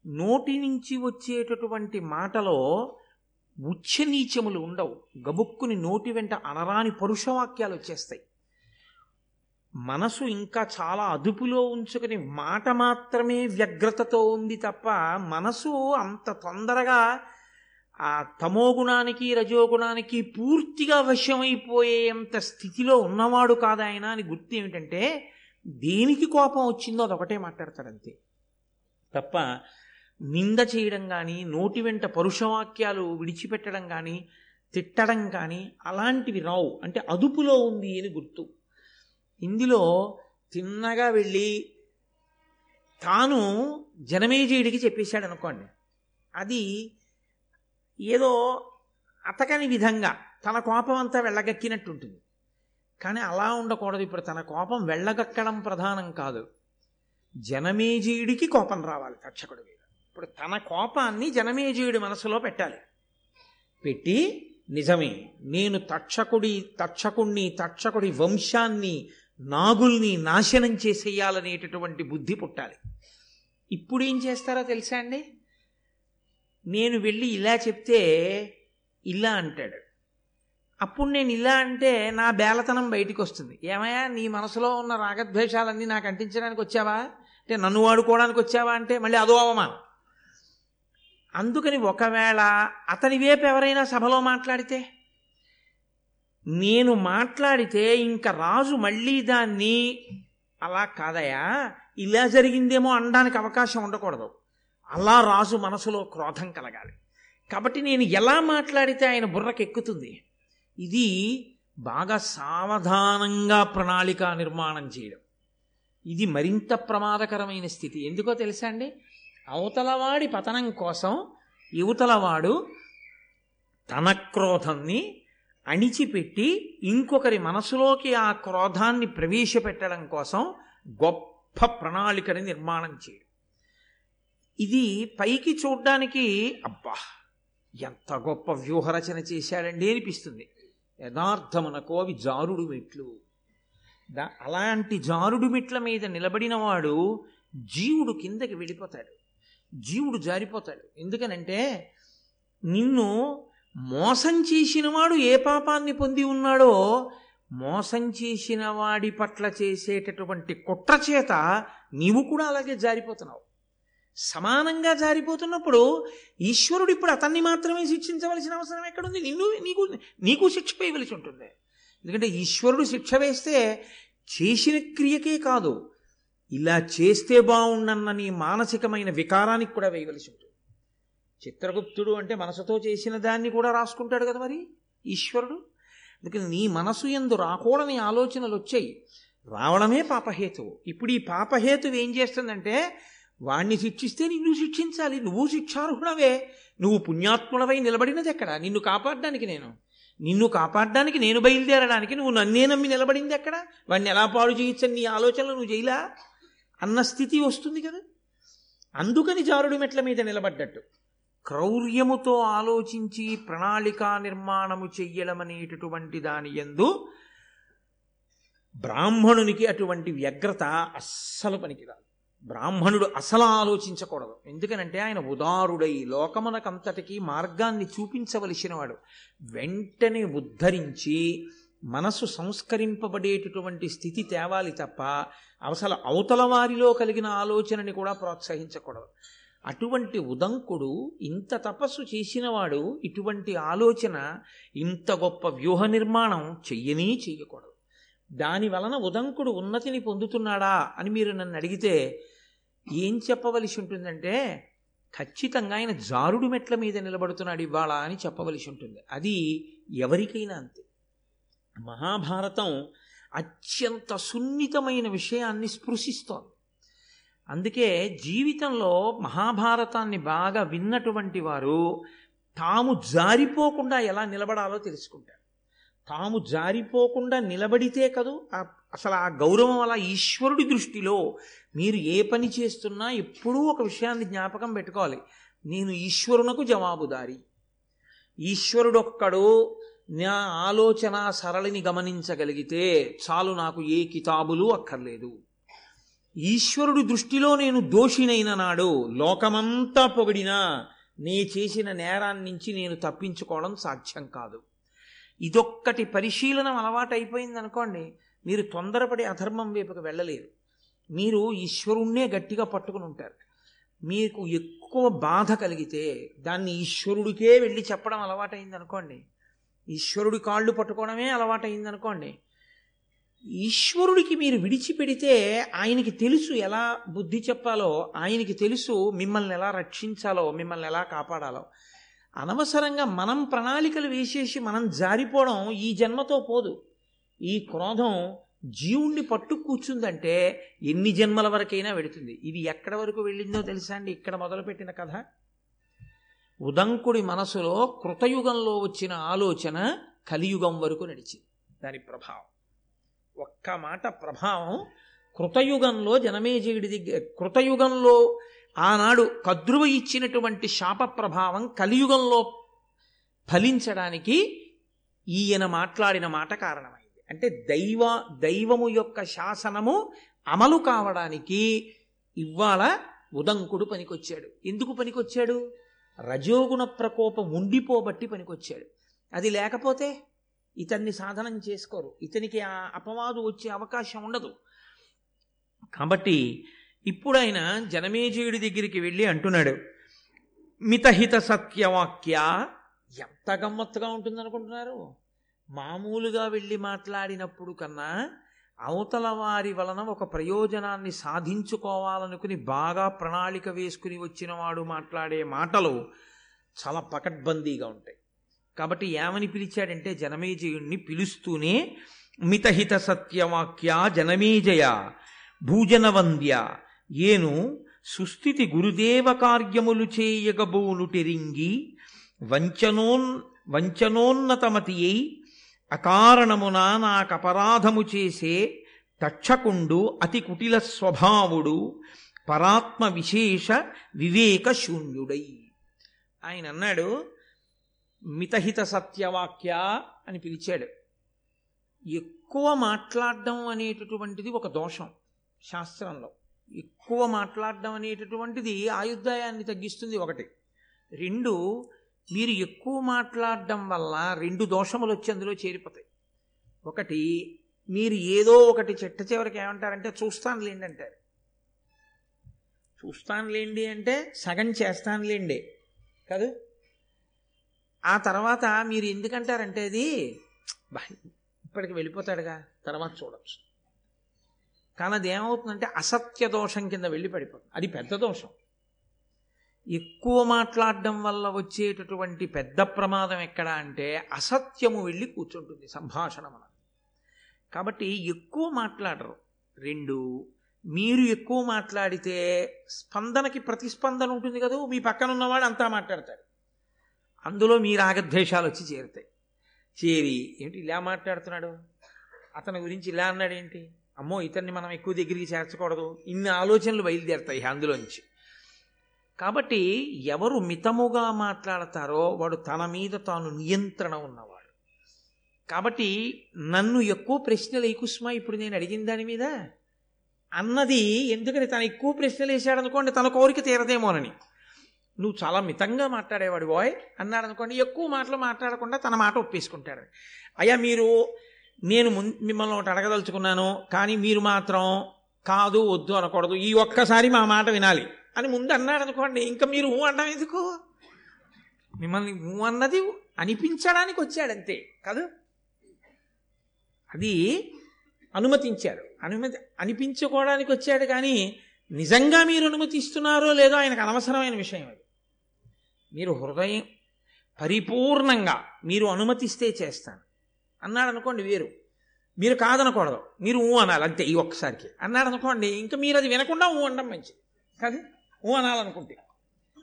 నోటి నుంచి వచ్చేటటువంటి మాటలో ఉచ్చనీచములు ఉండవు. గబుక్కుని నోటి వెంట అనరాని పరుషవాక్యాలు వచ్చేస్తాయి. మనసు ఇంకా చాలా అదుపులో ఉంచుకుని మాట మాత్రమే వ్యగ్రతతో ఉంది తప్ప మనసు అంత తొందరగా ఆ తమోగుణానికి రజోగుణానికి పూర్తిగా వశమైపోయేంత స్థితిలో ఉన్నవాడు కాదాయన అని గుర్తు ఏమిటంటే దేనికి కోపం వచ్చిందో అదొకటే మాట్లాడతాడంతే తప్ప నింద చేయడం కానీ నోటి వెంట పరుషవాక్యాలు విడిచిపెట్టడం కానీ తిట్టడం కానీ అలాంటివి రావు. అంటే అదుపులో ఉంది అని గుర్తు. ఇందులో తిన్నగా వెళ్ళి తాను జనమేజయుడికి చెప్పేశాడు అనుకోండి. అది ఏదో అతకని విధంగా తన కోపం అంతా వెళ్ళగక్కినట్టు ఉంటుంది కానీ అలా ఉండకూడదు. ఇప్పుడు తన కోపం వెళ్ళగక్కడం ప్రధానం కాదు. జనమేజయుడికి కోపం రావాలి తక్షకుడికి ఇప్పుడు తన కోపాన్ని జనమేజయుడి మనసులో పెట్టాలి. పెట్టి నిజమే నేను తక్షకుడి తక్షకుణ్ణి తక్షకుడి వంశాన్ని నాగుల్ని నాశనం చేసేయాలనేటటువంటి బుద్ధి పుట్టాలి. ఇప్పుడు ఏం చేస్తారో తెలుసా అండి? నేను వెళ్ళి ఇలా చెప్తే ఇలా అంటాడు. అప్పుడు నేను ఇలా అంటే నా బేలతనం బయటికి వస్తుంది ఏమయ్యా నీ మనసులో ఉన్న రాగద్వేషాలన్నీ నాకు అంటించడానికి వచ్చావా? అంటే నన్ను వాడుకోవడానికి వచ్చావా అంటే మళ్ళీ అదో అవమానం. అందుకని ఒకవేళ అతని వైపు ఎవరైనా సభలో మాట్లాడితే? నేను మాట్లాడితే ఇంకా రాజు మళ్ళీ దాన్ని అలా కాదయా ఇలా జరిగిందేమో అనడానికి అవకాశం ఉండకూడదు. అలా రాజు మనసులో క్రోధం కలగాలి. కాబట్టి నేను ఎలా మాట్లాడితే ఆయన బుర్రకెక్కుతుంది? ఇది బాగా సావధానంగా ప్రణాళిక నిర్మాణం చేయడం. ఇది మరింత ప్రమాదకరమైన స్థితి. ఎందుకో తెలుసా అండి? అవతలవాడి పతనం కోసం యువతలవాడు తన క్రోధాన్ని అణిచిపెట్టి ఇంకొకరి మనసులోకి ఆ క్రోధాన్ని ప్రవేశపెట్టడం కోసం గొప్ప ప్రణాళికని నిర్మాణం చేయడం ఇది పైకి చూడ్డానికి అబ్బా ఎంత గొప్ప వ్యూహరచన చేశాడండి అనిపిస్తుంది. యథార్థమునకు అవి జారుడు మెట్లు. అలాంటి జారుడు మెట్ల మీద నిలబడినవాడు జీవుడు కిందకి వెళ్ళిపోతాడు. జీవుడు జారిపోతాడు. ఎందుకనంటే నిన్ను మోసం చేసిన వాడు ఏ పాపాన్ని పొంది ఉన్నాడో మోసం చేసిన వాడి పట్ల చేసేటటువంటి కుట్ర చేత నీవు కూడా అలాగే జారిపోతున్నావు. సమానంగా జారిపోతున్నప్పుడు ఈశ్వరుడు ఇప్పుడు అతన్ని మాత్రమే శిక్షించవలసిన అవసరం ఎక్కడుంది? నిన్ను నీకు నీకు శిక్ష వేయవలసి ఉంటుంది. ఎందుకంటే ఈశ్వరుడు శిక్ష వేస్తే చేసిన క్రియకే కాదు ఇలా చేస్తే బాగుండన్న నీ మానసికమైన వికారానికి కూడా వేయవలసి ఉంటుంది. చిత్రగుప్తుడు అంటే మనసుతో చేసిన దాన్ని కూడా రాసుకుంటాడు కదా మరి ఈశ్వరుడు? అందుకని నీ మనసు ఎందు రాకూడని ఆలోచనలు వచ్చాయి. రావడమే పాపహేతువు. ఇప్పుడు ఈ పాపహేతువు ఏం చేస్తుందంటే వాణ్ణి శిక్షిస్తే నిన్ను శిక్షించాలి. నువ్వు శిక్షార్హుడవే. నువ్వు పుణ్యాత్ముడవై నిలబడినది ఎక్కడ? నిన్ను కాపాడడానికి నేను. నిన్ను కాపాడడానికి నేను బయలుదేరడానికి నువ్వు నన్నే నమ్మి నిలబడింది ఎక్కడ? వాడిని ఎలా పాడు చేయించని నీ ఆలోచనలు నువ్వు చేయలా? అన్న స్థితి వస్తుంది కదా. అందుకని జారుడు మెట్ల మీద నిలబడ్డట్టు. క్రౌర్యముతో ఆలోచించి ప్రణాళికా నిర్మాణము చెయ్యడం అనేటటువంటి దాని ఎందు బ్రాహ్మణునికి అటువంటి వ్యగ్రత అస్సలు పనికిరాదు. బ్రాహ్మణుడు అసలు ఆలోచించకూడదు. ఎందుకనంటే ఆయన ఉదారుడై లోకమునకంతటికీ మార్గాన్ని చూపించవలసిన వాడు వెంటనే ఉద్ధరించి మనసు సంస్కరింపబడేటటువంటి స్థితి తేవాలి తప్ప అసలు అవతల వారిలో కలిగిన ఆలోచనని కూడా ప్రోత్సహించకూడదు. అటువంటి ఉదంకుడు ఇంత తపస్సు చేసినవాడు ఇటువంటి ఆలోచన ఇంత గొప్ప వ్యూహ నిర్మాణం చెయ్యనీ చెయ్యకూడదు. దాని వలన ఉదంకుడు ఉన్నతిని పొందుతున్నాడా అని మీరు నన్ను అడిగితే ఏం చెప్పవలసి ఉంటుందంటే ఖచ్చితంగా ఆయన జారుడు మెట్ల మీద నిలబడుతున్నాడు ఇవాళ అని చెప్పవలసి ఉంటుంది. అది ఎవరికైనా అంతే. మహాభారతం అత్యంత సున్నితమైన విషయాన్ని స్పృశిస్తోంది. అందుకే జీవితంలో మహాభారతాన్ని బాగా విన్నటువంటి వారు తాము జారిపోకుండా ఎలా నిలబడాలో తెలుసుకుంటారు. తాము జారిపోకుండా నిలబడితే కదూ అసలు ఆ గౌరవం అలా ఈశ్వరుడి దృష్టిలో మీరు ఏ పని చేస్తున్నా ఎప్పుడూ ఒక విషయాన్ని జ్ఞాపకం పెట్టుకోవాలి. నేను ఈశ్వరునకు జవాబుదారి. ఈశ్వరుడొక్కడు నా ఆలోచన సరళిని గమనించగలిగితే చాలు నాకు ఏ కితాబులు అక్కర్లేదు. ఈశ్వరుడి దృష్టిలో నేను దోషినైన నాడు లోకమంతా పొగిడినా నీ చేసిన నేరాన్నించి నేను తప్పించుకోవడం సాధ్యం కాదు. ఇదొక్కటి పరిశీలనం అలవాటైపోయింది అనుకోండి మీరు తొందరపడి అధర్మం వైపుకు వెళ్ళలేరు. మీరు ఈశ్వరుణ్ణే గట్టిగా పట్టుకుని ఉంటారు మీకు ఎక్కువ బాధ కలిగితే దాన్ని ఈశ్వరుడికే వెళ్ళి చెప్పడం అలవాటైంది అనుకోండి ఈశ్వరుడి కాళ్ళు పట్టుకోవడమే అలవాటైంది అనుకోండి ఈశ్వరుడికి మీరు విడిచిపెడితే ఆయనకి తెలుసు ఎలా బుద్ధి చెప్పాలో ఆయనకి తెలుసు మిమ్మల్ని ఎలా రక్షించాలో మిమ్మల్ని ఎలా కాపాడాలో. అనవసరంగా మనం ప్రణాళికలు వేసేసి మనం జారిపోవడం ఈ జన్మతో పోదు. ఈ క్రోధం జీవుణ్ణి పట్టు కూర్చుందంటే ఎన్ని జన్మల వరకైనా వెడుతుంది. ఇది ఎక్కడ వరకు వెళ్ళిందో తెలుసా అండి? ఇక్కడ మొదలుపెట్టిన కథ. ఉదంకుడి మనసులో కృతయుగంలో వచ్చిన ఆలోచన కలియుగం వరకు నడిచింది. దాని ప్రభావం. ఒక్క మాట ప్రభావం కృతయుగంలో జనమేజయుడి దగ్గర కృతయుగంలో ఆనాడు కద్రువ ఇచ్చినటువంటి శాప ప్రభావం కలియుగంలో ఫలించడానికి ఈయన మాట్లాడిన మాట కారణమైంది. అంటే దైవ దైవము యొక్క శాసనము అమలు కావడానికి ఇవాళ ఉదంకుడు పనికొచ్చాడు. ఎందుకు పనికొచ్చాడు? రజోగుణ ప్రకోపం ఉండిపోబట్టి పనికొచ్చాడు. అది లేకపోతే ఇతన్ని సాధనం చేసుకోరు. ఇతనికి ఆ అపవాదు వచ్చే అవకాశం ఉండదు. కాబట్టి ఇప్పుడు ఆయన జనమేజయుడి దగ్గరికి వెళ్ళి అంటున్నాడు మితహిత సత్యవాక్య ఎంత గమ్మత్తుగా ఉంటుందనుకుంటున్నారు? మామూలుగా వెళ్ళి మాట్లాడినప్పుడు కన్నా అవతల వారి వలన ఒక ప్రయోజనాన్ని సాధించుకోవాలనుకుని బాగా ప్రణాళిక వేసుకుని వచ్చినవాడు మాట్లాడే మాటలు చాలా పకడ్బందీగా ఉంటాయి. కాబట్టి ఏమని పిలిచాడంటే జనమేజయుణ్ణి పిలుస్తూనే మితహిత సత్యవాక్య జనమేజయ భూజనవంద్య ఏను సుస్థితి గురుదేవ కార్యములు చేయగబోనుటెరింగి వంచనోన్ వంచనోన్నతమతి అయి అకారణమున నాకపరాధము చేసే తక్షకుండు అతి కుటిల స్వభావుడు పరాత్మ విశేష వివేక శూన్యుడై. ఆయన అన్నాడు మితహిత సత్యవాక్య అని పిలిచాడు. ఎక్కువ మాట్లాడడం అనేటటువంటిది ఒక దోషం శాస్త్రంలో. ఎక్కువ మాట్లాడడం అనేటటువంటిది ఆయుర్దాయాన్ని తగ్గిస్తుంది ఒకటి. రెండు మీరు ఎక్కువ మాట్లాడడం వల్ల రెండు దోషములు వచ్చి అందులో చేరిపోతాయి. ఒకటి మీరు ఏదో ఒకటి చెట్ట చివరికి ఏమంటారంటే చూస్తానులేండి అంటారు. చూస్తానులేండి అంటే సగం చేస్తానులేండి కాదు? ఆ తర్వాత మీరు ఎందుకంటారంటే అది ఇప్పటికి వెళ్ళిపోతాడుగా తర్వాత చూడవచ్చు కానీ అది ఏమవుతుందంటే అసత్య దోషం కింద వెళ్ళి పడిపోతుంది. అది పెద్ద దోషం. ఎక్కువ మాట్లాడడం వల్ల వచ్చేటటువంటి పెద్ద ప్రమాదం ఎక్కడ అంటే అసత్యము వెళ్ళి కూర్చుంటుంది సంభాషణ మన కాబట్టి ఎక్కువ మాట్లాడరు. రెండు మీరు ఎక్కువ మాట్లాడితే స్పందనకి ప్రతిస్పందన ఉంటుంది కదా మీ పక్కన ఉన్నవాడు అంతా మాట్లాడతాడు. అందులో మీ రాగద్వేషాలు వచ్చి చేరుతాయి. చేరి ఏంటి ఇలా మాట్లాడుతున్నాడు? అతని గురించి ఇలా అన్నాడు ఏంటి అమ్మో ఇతన్ని మనం ఎక్కువ దగ్గరికి చేర్చకూడదు. ఇన్ని ఆలోచనలు బయలుదేరుతాయి అందులోంచి. కాబట్టి ఎవరు మితముగా మాట్లాడతారో వాడు తన మీద తాను నియంత్రణ ఉన్నవాడు. కాబట్టి నన్ను ఎక్కువ ప్రశ్నలు కుస్మా ఇప్పుడు నేను అడిగిన దాని మీద? అన్నది ఎందుకని తను ఎక్కువ ప్రశ్నలు వేసాడనుకోండి తన కోరిక తీరదేమోనని. నువ్వు చాలా మితంగా మాట్లాడేవాడు బాయ్ అన్నాడు అనుకోండి ఎక్కువ మాటలు మాట్లాడకుండా తన మాట ఒప్పేసుకుంటాడు అయ్యా మీరు నేను ముం- మిమ్మల్ని ఒకటి అడగదలుచుకున్నాను కానీ మీరు మాత్రం కాదు వద్దు అనకూడదు ఈ ఒక్కసారి మా మాట వినాలి. అని ముందు అన్నాడు అనుకోండి ఇంకా మీరు ఊ అనడం ఎందుకు? మిమ్మల్ని ఊ అన్నది అనిపించడానికి వచ్చాడంతే కాదు? అది అనుమతించారు. అనుమతి అనిపించుకోవడానికి వచ్చాడు కానీ నిజంగా మీరు అనుమతిస్తున్నారో లేదో ఆయనకు అనవసరమైన విషయం అది. మీరు హృదయం పరిపూర్ణంగా మీరు అనుమతిస్తే చేస్తాను. అన్నాడు అనుకోండి వేరు. మీరు కాదనకూడదు. మీరు ఊ అనాలి అంతే ఈ ఒక్కసారికి. అన్నాడు అనుకోండి ఇంకా మీరు అది వినకుండా ఊ అనడం మంచిది కాదు? ఊ అనాలనుకుంటే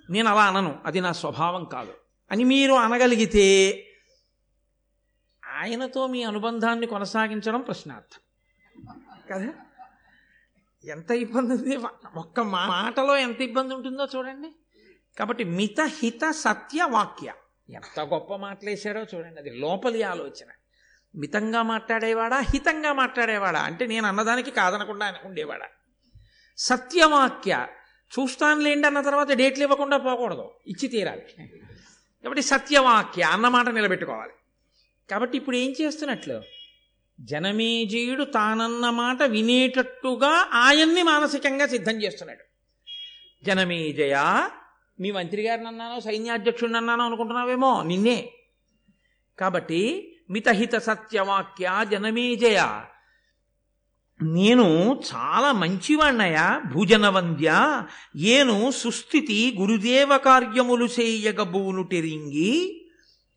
నేను అలా అనను. అది నా స్వభావం కాదు. అని మీరు అనగలిగితే ఆయనతో మీ అనుబంధాన్ని కొనసాగించడం ప్రశ్నార్థం. కదా? ఎంత ఇబ్బంది ఉంది ఒక్క మా- మాటలో ఎంత ఇబ్బంది ఉంటుందో చూడండి. కాబట్టి మిత హిత సత్య వాక్య. ఎంత గొప్ప మాటలేశాడో చూడండి. అది లోపలి ఆలోచన. మితంగా మాట్లాడేవాడా? హితంగా మాట్లాడేవాడా? అంటే నేను అన్నదానికి కాదనకుండా ఉండేవాడా? సత్యవాక్య చూస్తానులేండి అన్న తర్వాత డేట్లు ఇవ్వకుండా పోకూడదు. ఇచ్చి తీరాలి. కాబట్టి సత్యవాక్య అన్నమాట నిలబెట్టుకోవాలి. కాబట్టి ఇప్పుడు ఏం చేస్తున్నట్లు? జనమేజయుడు తానన్న మాట వినేటట్టుగా ఆయన్ని మానసికంగా సిద్ధం చేస్తున్నాడు. జనమేజయ మీ మంత్రి గారిని అన్నానో సైన్యాధ్యక్షుడిని అన్నానో అనుకుంటున్నావేమో? నిన్నే. కాబట్టి మితహిత సత్యవాక్య జనమేజయ నేను చాలా మంచివాణ్ణయా భుజనవంద్య. ఏను సుస్థితి గురుదేవ కార్యములు చేయగబూనుటెరింగి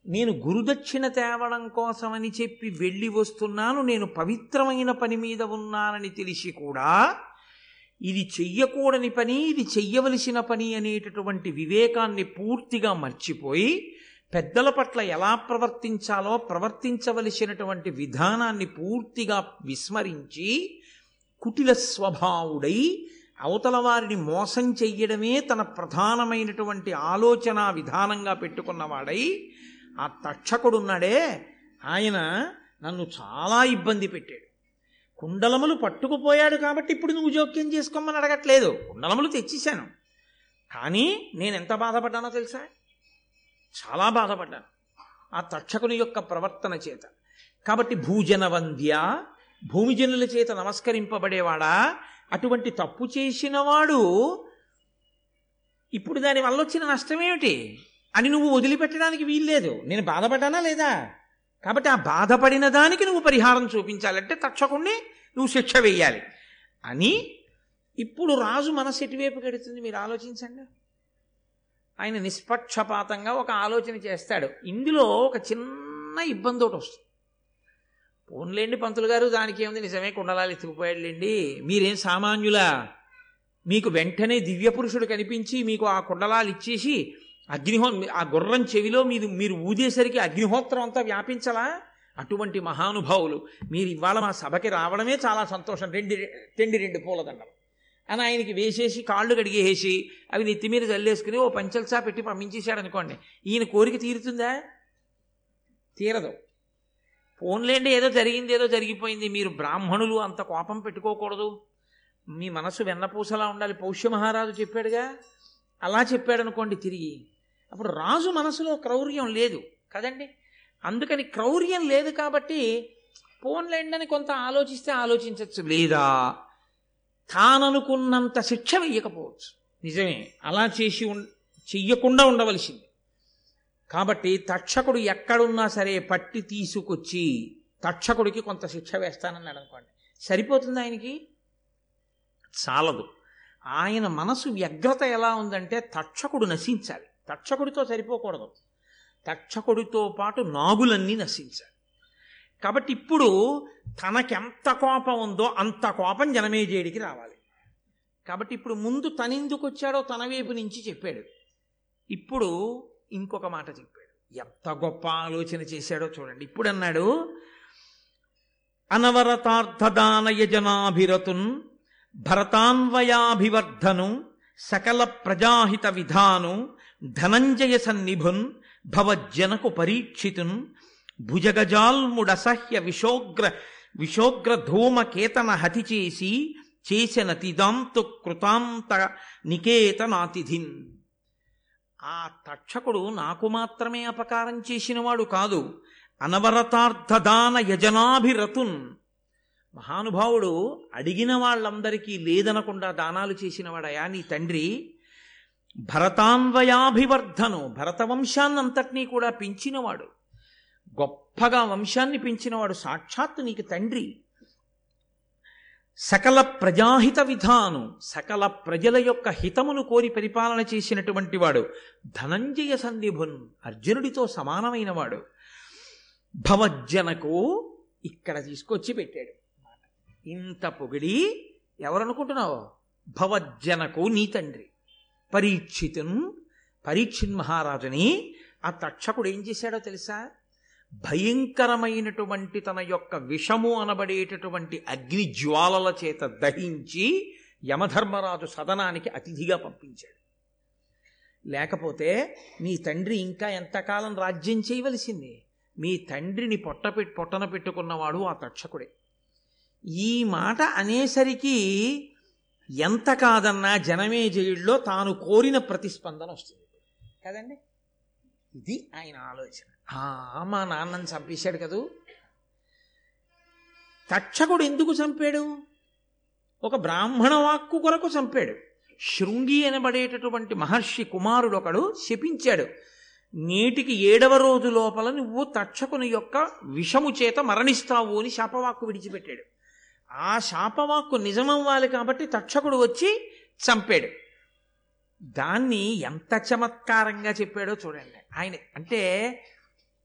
నేను గురుదక్షిణ తేవడం కోసమని చెప్పి వెళ్ళి వస్తున్నాను నేను పవిత్రమైన పని మీద ఉన్నానని తెలిసి కూడా ఇది చెయ్యకూడని పని ఇది చెయ్యవలసిన పని అనేటటువంటి వివేకాన్ని పూర్తిగా మర్చిపోయి పెద్దల పట్ల ఎలా ప్రవర్తించాలో ప్రవర్తించవలసినటువంటి విధానాన్ని పూర్తిగా విస్మరించి కుటిల స్వభావుడై అవతల వారిని మోసం చెయ్యడమే తన ప్రధానమైనటువంటి ఆలోచన విధానంగా పెట్టుకున్నవాడై ఆ తక్షకుడున్నాడే. ఆయన నన్ను చాలా ఇబ్బంది పెట్టాడు. కుండలములు పట్టుకుపోయాడు కాబట్టి ఇప్పుడు నువ్వు జోక్యం చేసుకోమని అడగట్లేదు. కుండలములు తెచ్చేశాను. కానీ నేను ఎంత బాధపడ్డానో తెలుసా? చాలా బాధపడ్డాను. ఆ తక్షకుని యొక్క ప్రవర్తన చేత. కాబట్టి భూజన వంద్య భూమిజనుల చేత నమస్కరింపబడేవాడా? అటువంటి తప్పు చేసినవాడు ఇప్పుడు దాని వల్ల వచ్చిన నష్టమేమిటి? అని నువ్వు వదిలిపెట్టడానికి వీల్లేదు. నేను బాధపడ్డానా లేదా? కాబట్టి ఆ బాధపడిన దానికి నువ్వు పరిహారం చూపించాలంటే తక్షకుణ్ణి నువ్వు శిక్ష వేయాలి. అని ఇప్పుడు రాజు మనసు ఎటువైపు కడుతుంది మీరు ఆలోచించండి. ఆయన నిష్పక్షపాతంగా ఒక ఆలోచన చేస్తాడు. ఇందులో ఒక చిన్న ఇబ్బంది ఒకటి వస్తుంది. పోన్లేండి పంతులు గారు దానికి ఏముంది? నిజమే కుండలాలు ఎత్తుకుపోయాడులేండి మీరేం సామాన్యులా? మీకు వెంటనే దివ్య పురుషుడు కనిపించి మీకు ఆ కుండలాలు ఇచ్చేసి అగ్నిహో ఆ గుర్రం చెవిలో మీరు మీరు ఊదేసరికి అగ్నిహోత్రం అంతా వ్యాపించలా? అటువంటి మహానుభావులు. మీరు ఇవాళ మా సభకి రావడమే చాలా సంతోషం. రెండు తెండి రెండు పూలదండం అని ఆయనకి వేసేసి కాళ్ళు కడిగేసి అవి నెత్తి మీద చల్లేసుకుని ఓ పంచల్సా పెట్టి పంపించేశాడు అనుకోండి ఈయన కోరిక తీరుతుందా? తీరదు. ఫోన్లేండి ఏదో జరిగింది ఏదో జరిగిపోయింది. మీరు బ్రాహ్మణులు అంత కోపం పెట్టుకోకూడదు. మీ మనసు వెన్నపూసలా ఉండాలి. పౌష్య మహారాజు చెప్పాడుగా అలా చెప్పాడు అనుకోండి తిరిగి. అప్పుడు రాజు మనసులో క్రౌర్యం లేదు కదండి? అందుకని క్రౌర్యం లేదు కాబట్టి పోన్లేండి అని కొంత ఆలోచిస్తే ఆలోచించవచ్చు లేదా తాననుకున్నంత శిక్ష వేయకపోవచ్చు నిజమే అలా చేసి ఉం చెయ్యకుండా ఉండవలసింది. కాబట్టి తక్షకుడు ఎక్కడున్నా సరే పట్టి తీసుకొచ్చి తక్షకుడికి కొంత శిక్ష వేస్తానన్నాడు అనుకోండి. సరిపోతుంది ఆయనకి? చాలదు. ఆయన మనసు వ్యగ్రత ఎలా ఉందంటే తక్షకుడు నశించాలి. తక్షకుడితో సరిపోకూడదు. తక్షకుడితో పాటు నాగులన్నీ నశించాలి. కాబట్టి ఇప్పుడు తనకెంత కోపం ఉందో అంత కోపం జనమేజయుడికి రావాలి. కాబట్టి ఇప్పుడు ముందు తనెందుకు వచ్చాడో తన వైపు నుంచి చెప్పాడు. ఇప్పుడు ఇంకొక మాట చెప్పాడు. ఎంత గొప్ప ఆలోచన చేశాడో చూడండి. ఇప్పుడు అన్నాడు అనవరతార్థదానయజనాభిరతున్ భరతాన్వయాభివర్ధను సకల ప్రజాహిత విధాను ధనంజయ సన్నిభున్ భవజ్జనకు పరీక్షితున్ భుజగజాల్ముడసహ్య విశోగ్ర విశోగ్ర ధూమకేతన హతి చేసి చేసిన తిదాంతు కృతాంత నికేతనాతిథిన్. ఆ తక్షకుడు నాకు మాత్రమే అపకారం చేసినవాడు కాదు అనవరతార్థదాన యజనాభిరతున్ మహానుభావుడు అడిగిన వాళ్ళందరికీ లేదనకుండా దానాలు చేసినవాడయా నీ తండ్రి? భరతాన్వయాభివర్ధను భరతవంశాన్నంతటినీ కూడా పెంచినవాడు. గొప్పగా వంశాన్ని పెంచినవాడు సాక్షాత్తు నీకు తండ్రి. సకల ప్రజాహిత విధానం సకల ప్రజల యొక్క హితమును కోరి పరిపాలన చేసినటువంటి వాడు ధనంజయ సందీభున్ అర్జునుడితో సమానమైన వాడు భవజ్జనకు ఇక్కడ తీసుకొచ్చి పెట్టాడు. ఇంత పొగిడి ఎవరనుకుంటున్నావు? భవజ్జనకు నీ తండ్రి. పరీక్షితున్ పరీక్షిన్ మహారాజుని ఆ తక్షకుడు ఏం చేశాడో తెలుసా? భయంకరమైనటువంటి తన యొక్క విషము అనబడేటటువంటి అగ్ని జ్వాలల చేత దహించి యమధర్మరాజు సదనానికి అతిథిగా పంపించాడు. లేకపోతే మీ తండ్రి ఇంకా ఎంతకాలం రాజ్యం చేయవలసింది? మీ తండ్రిని పొట్ట పొట్టన పెట్టుకున్నవాడు ఆ తక్షకుడే ఈ మాట అనేసరికి ఎంత కాదన్నా జనమే జయుడిలో తాను కోరిన ప్రతిస్పందన వస్తుంది. కదండి? ఇది ఆయన ఆలోచన. మా నాన్నని చంపేశాడు కదూ. తక్షకుడు ఎందుకు చంపాడు? ఒక బ్రాహ్మణ వాక్కు కొరకు చంపాడు. శృంగి అనబడేటటువంటి మహర్షి కుమారుడు ఒకడు శపించాడు. నేటికి ఏడవ రోజు లోపల నువ్వు తక్షకుని యొక్క విషము చేత మరణిస్తావు అని శాపవాక్కు విడిచిపెట్టాడు. ఆ శాపవాక్కు నిజమవ్వాలి కాబట్టి తక్షకుడు వచ్చి చంపాడు. దాన్ని ఎంత చమత్కారంగా చెప్పాడో చూడండి. ఆయన అంటే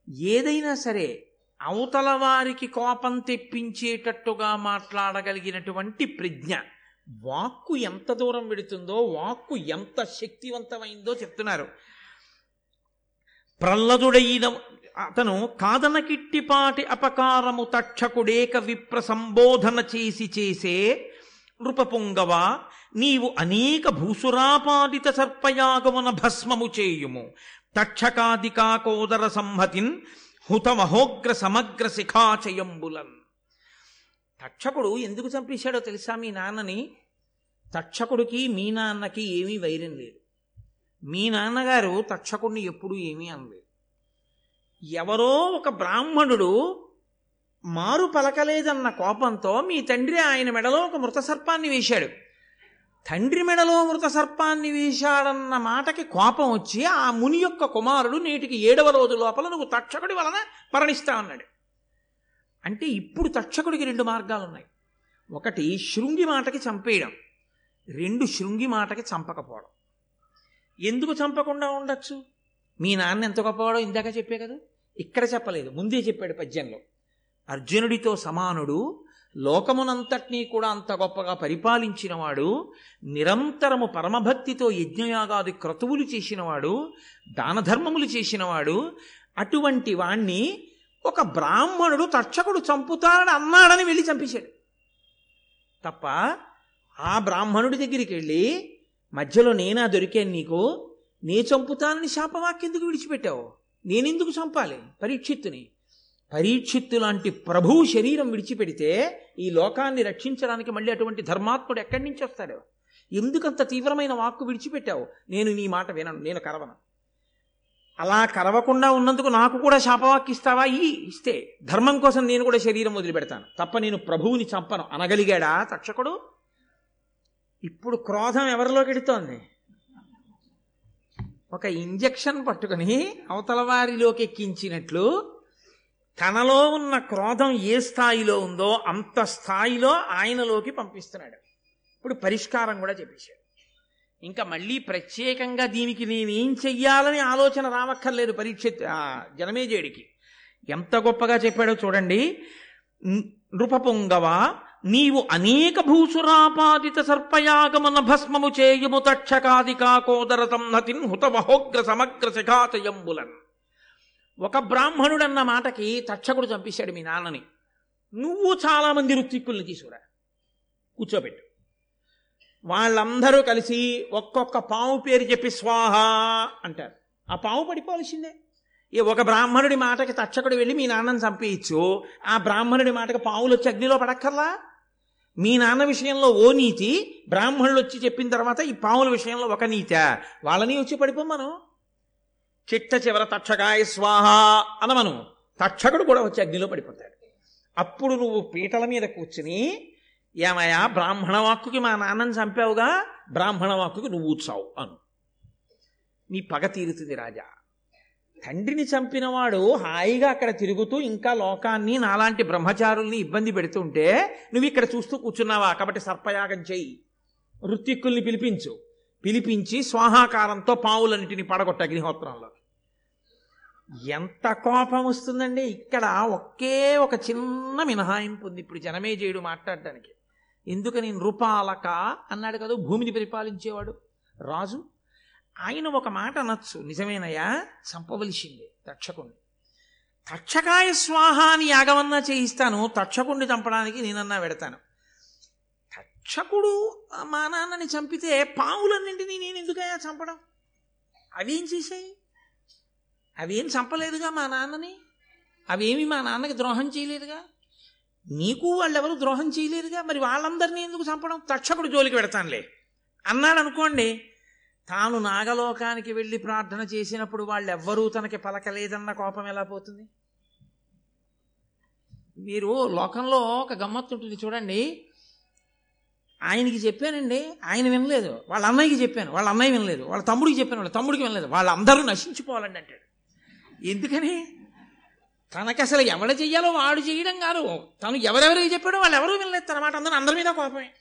ఏదైనా సరే అవతల వారికి కోపం తెప్పించేటట్టుగా మాట్లాడగలిగినటువంటి ప్రజ్ఞ వాక్కు ఎంత దూరం వెడుతుందో వాక్కు ఎంత శక్తివంతమైందో చెప్తున్నారు. ప్రహ్లదుడైన అతను కాదనకిట్టిపాటి అపకారము తక్షకుడేక విప్ర సంబోధన చేసి చేసే నృపపుంగవ నీవు అనేక భూసురాపాదిత సర్పయాగమున భస్మము చేయుము. తక్షకాదికాకోదర సంహతిన్ హుతమహోగ్ర సమగ్ర శిఖాచయంబులన్ తక్షకుడు ఎందుకు చంపేశాడో తెలుసా మీ నాన్నని? తక్షకుడికి మీ నాన్నకి ఏమీ వైరం లేదు. మీ నాన్నగారు తక్షకుడిని ఎప్పుడూ ఏమీ అనలేదు. ఎవరో ఒక బ్రాహ్మణుడు మారు పలకలేదన్న కోపంతో మీ తండ్రి ఆయన మెడలో ఒక మృత సర్పాన్ని వేశాడు. తండ్రి మెడలో మృత సర్పాన్ని వేశాడన్న మాటకి కోపం వచ్చి ఆ ముని యొక్క కుమారుడు నేటికి ఏడవ రోజు లోపల నువ్వు తక్షకుడి వలన మరణిస్తా అన్నాడు. అంటే ఇప్పుడు తక్షకుడికి రెండు మార్గాలు ఉన్నాయి ఒకటి శృంగి మాటకి చంపేయడం రెండు శృంగి మాటకి చంపకపోవడం. ఎందుకు చంపకుండా ఉండొచ్చు? మీ నాన్న ఎంత గొప్పవాడో ఇందాక చెప్పే కదా? ఇక్కడ చెప్పలేదు ముందే చెప్పాడు పద్యంలో. అర్జునుడితో సమానుడు లోకమునంతటినీ కూడా అంత గొప్పగా పరిపాలించినవాడు నిరంతరము పరమభక్తితో యజ్ఞయాగాది క్రతువులు చేసినవాడు దానధర్మములు చేసినవాడు అటువంటి వాణ్ణి ఒక బ్రాహ్మణుడు తక్షకుడు చంపుతాడని అన్నాడని వెళ్ళి చంపేశాడు. తప్ప ఆ బ్రాహ్మణుడి దగ్గరికి వెళ్ళి మధ్యలో నేనా దొరికాను నీకు? నే చంపుతానని శాపవాక్యెందుకు విడిచిపెట్టావు? నేనెందుకు చంపాలి? పరీక్షిత్తుని. పరీక్షిత్తు లాంటి ప్రభువు శరీరం విడిచిపెడితే ఈ లోకాన్ని రక్షించడానికి మళ్ళీ అటువంటి ధర్మాత్ముడు ఎక్కడి నుంచి వస్తాడు? ఎందుకంత తీవ్రమైన వాక్కు విడిచిపెట్టావు? నేను నీ మాట వినను నేను కరవను. అలా కరవకుండా ఉన్నందుకు నాకు కూడా శాపవాక్కిస్తావా ఈ ఇస్తే. ధర్మం కోసం నేను కూడా శరీరం వదిలిపెడతాను. తప్ప నేను ప్రభువుని చంపను. అనగలిగాడా తక్షకుడు ఇప్పుడు క్రోధం ఎవరిలోకి ఎడుతోంది? ఒక ఇంజెక్షన్ పట్టుకొని అవతల వారిలోకి ఎక్కించినట్లు తనలో ఉన్న క్రోధం ఏ స్థాయిలో ఉందో అంత స్థాయిలో ఆయనలోకి పంపిస్తున్నాడు. ఇప్పుడు పరిష్కారం కూడా చెప్పేశాడు. ఇంకా మళ్ళీ ప్రత్యేకంగా దీనికి నేనేం చెయ్యాలని ఆలోచన రావక్కర్లేదు పరీక్ష జనమేజయుడికి. ఎంత గొప్పగా చెప్పాడో చూడండి. నృపపుంగవ నీవు అనేక భూసురాపాదిత సర్పయాగమన భస్మము చేయుము తక్షకాదికా కోదర సంహతిన్ హుతవహోగ్ర సమగ్ర శిఖాచయంబులన్ ఒక బ్రాహ్మణుడన్న మాటకి తక్షకుడు చంపేశాడు మీ నాన్నని. నువ్వు చాలామంది ఋత్విక్కుల్ని తీసుకురా. కూర్చోబెట్టు. వాళ్ళందరూ కలిసి ఒక్కొక్క పాము పేరు చెప్పి స్వాహ అంటారు. ఆ పాము పడిపోవలసిందే. ఈ ఒక బ్రాహ్మణుడి మాటకి తక్షకుడు వెళ్ళి మీ నాన్నని చంపేయచ్చు. ఆ బ్రాహ్మణుడి మాటకి పావులు వచ్చి అగ్నిలో పడక్కర్లా? మీ నాన్న విషయంలో ఓ నీతి బ్రాహ్మణులు వచ్చి చెప్పిన తర్వాత ఈ పాముల విషయంలో ఒక నీత. వాళ్ళని వచ్చి పడిపోమను చిట్ట చివర తక్షకాయ స్వాహ అనమను. తక్షకుడు కూడా వచ్చి అగ్నిలో పడిపోతాడు. అప్పుడు నువ్వు పీటల మీద కూర్చుని ఏమయ్యా బ్రాహ్మణ వాక్కుకి మా నాన్నని చంపావుగా? బ్రాహ్మణ వాక్కుకి నువ్వు కూర్చావు అను. నీ పగ తీరుతుంది రాజా. తండ్రిని చంపినవాడు హాయిగా అక్కడ తిరుగుతూ ఇంకా లోకాన్ని నాలాంటి బ్రహ్మచారుల్ని ఇబ్బంది పెడుతుంటే నువ్వు ఇక్కడ చూస్తూ కూర్చున్నావా? కాబట్టి సర్పయాగం చెయ్యి ఋత్విక్కుల్ని పిలిపించు. పిలిపించి స్వాహాకారంతో పావులన్నిటిని పడగొట్ట అగ్నిహోత్రంలో. ఎంత కోపం వస్తుందండి? ఇక్కడ ఒకే ఒక చిన్న మినహాయింపు ఉంది. ఇప్పుడు జనమే చేయుడు మాట్లాడడానికి ఎందుకని నృపాలక అన్నాడు కదా? భూమిని పరిపాలించేవాడు. రాజు ఆయన ఒక మాట అనొచ్చు. నిజమేనయ్యా? చంపవలసిందే తక్షకుణ్ణి తక్షకాయ స్వాహ అని యాగమన్నా చేయిస్తాను. తక్షకుణ్ణి చంపడానికి నేనన్నా పెడతాను తక్షకుడు మా నాన్నని చంపితే పావులన్నింటినీ నేను ఎందుకయ్యా చంపడం? అవేం చేశాయి? అవేం చంపలేదుగా మా నాన్నని? అవేమి మా నాన్నకి ద్రోహం చేయలేదుగా? నీకు వాళ్ళెవరు ద్రోహం చేయలేదుగా? మరి వాళ్ళందరినీ ఎందుకు చంపడం? తక్షకుడు జోలికి పెడతానులే అన్నాడు అనుకోండి తాను నాగలోకానికి వెళ్ళి ప్రార్థన చేసినప్పుడు వాళ్ళెవ్వరూ తనకి పలకలేదన్న కోపం ఎలా పోతుంది? మీరు లోకంలో ఒక గమ్మత్తు ఉంటుంది చూడండి. ఆయనకి చెప్పానండి ఆయన వినలేదు. వాళ్ళ అన్నయ్యకి చెప్పాను వాళ్ళ అన్నయ్య వినలేదు. వాళ్ళ తమ్ముడికి చెప్పాను వాళ్ళ తమ్ముడికి వినలేదు. వాళ్ళందరూ నశించిపోవాలండి అంటాడు. ఎందుకని? తనకి అసలు ఎవడ చెయ్యాలో వాడు చేయడం కాదు. తను ఎవరెవరికి చెప్పాడో వాళ్ళు ఎవరూ వినలేదు తన మాట. అందరూ అందరి మీద కోపమే.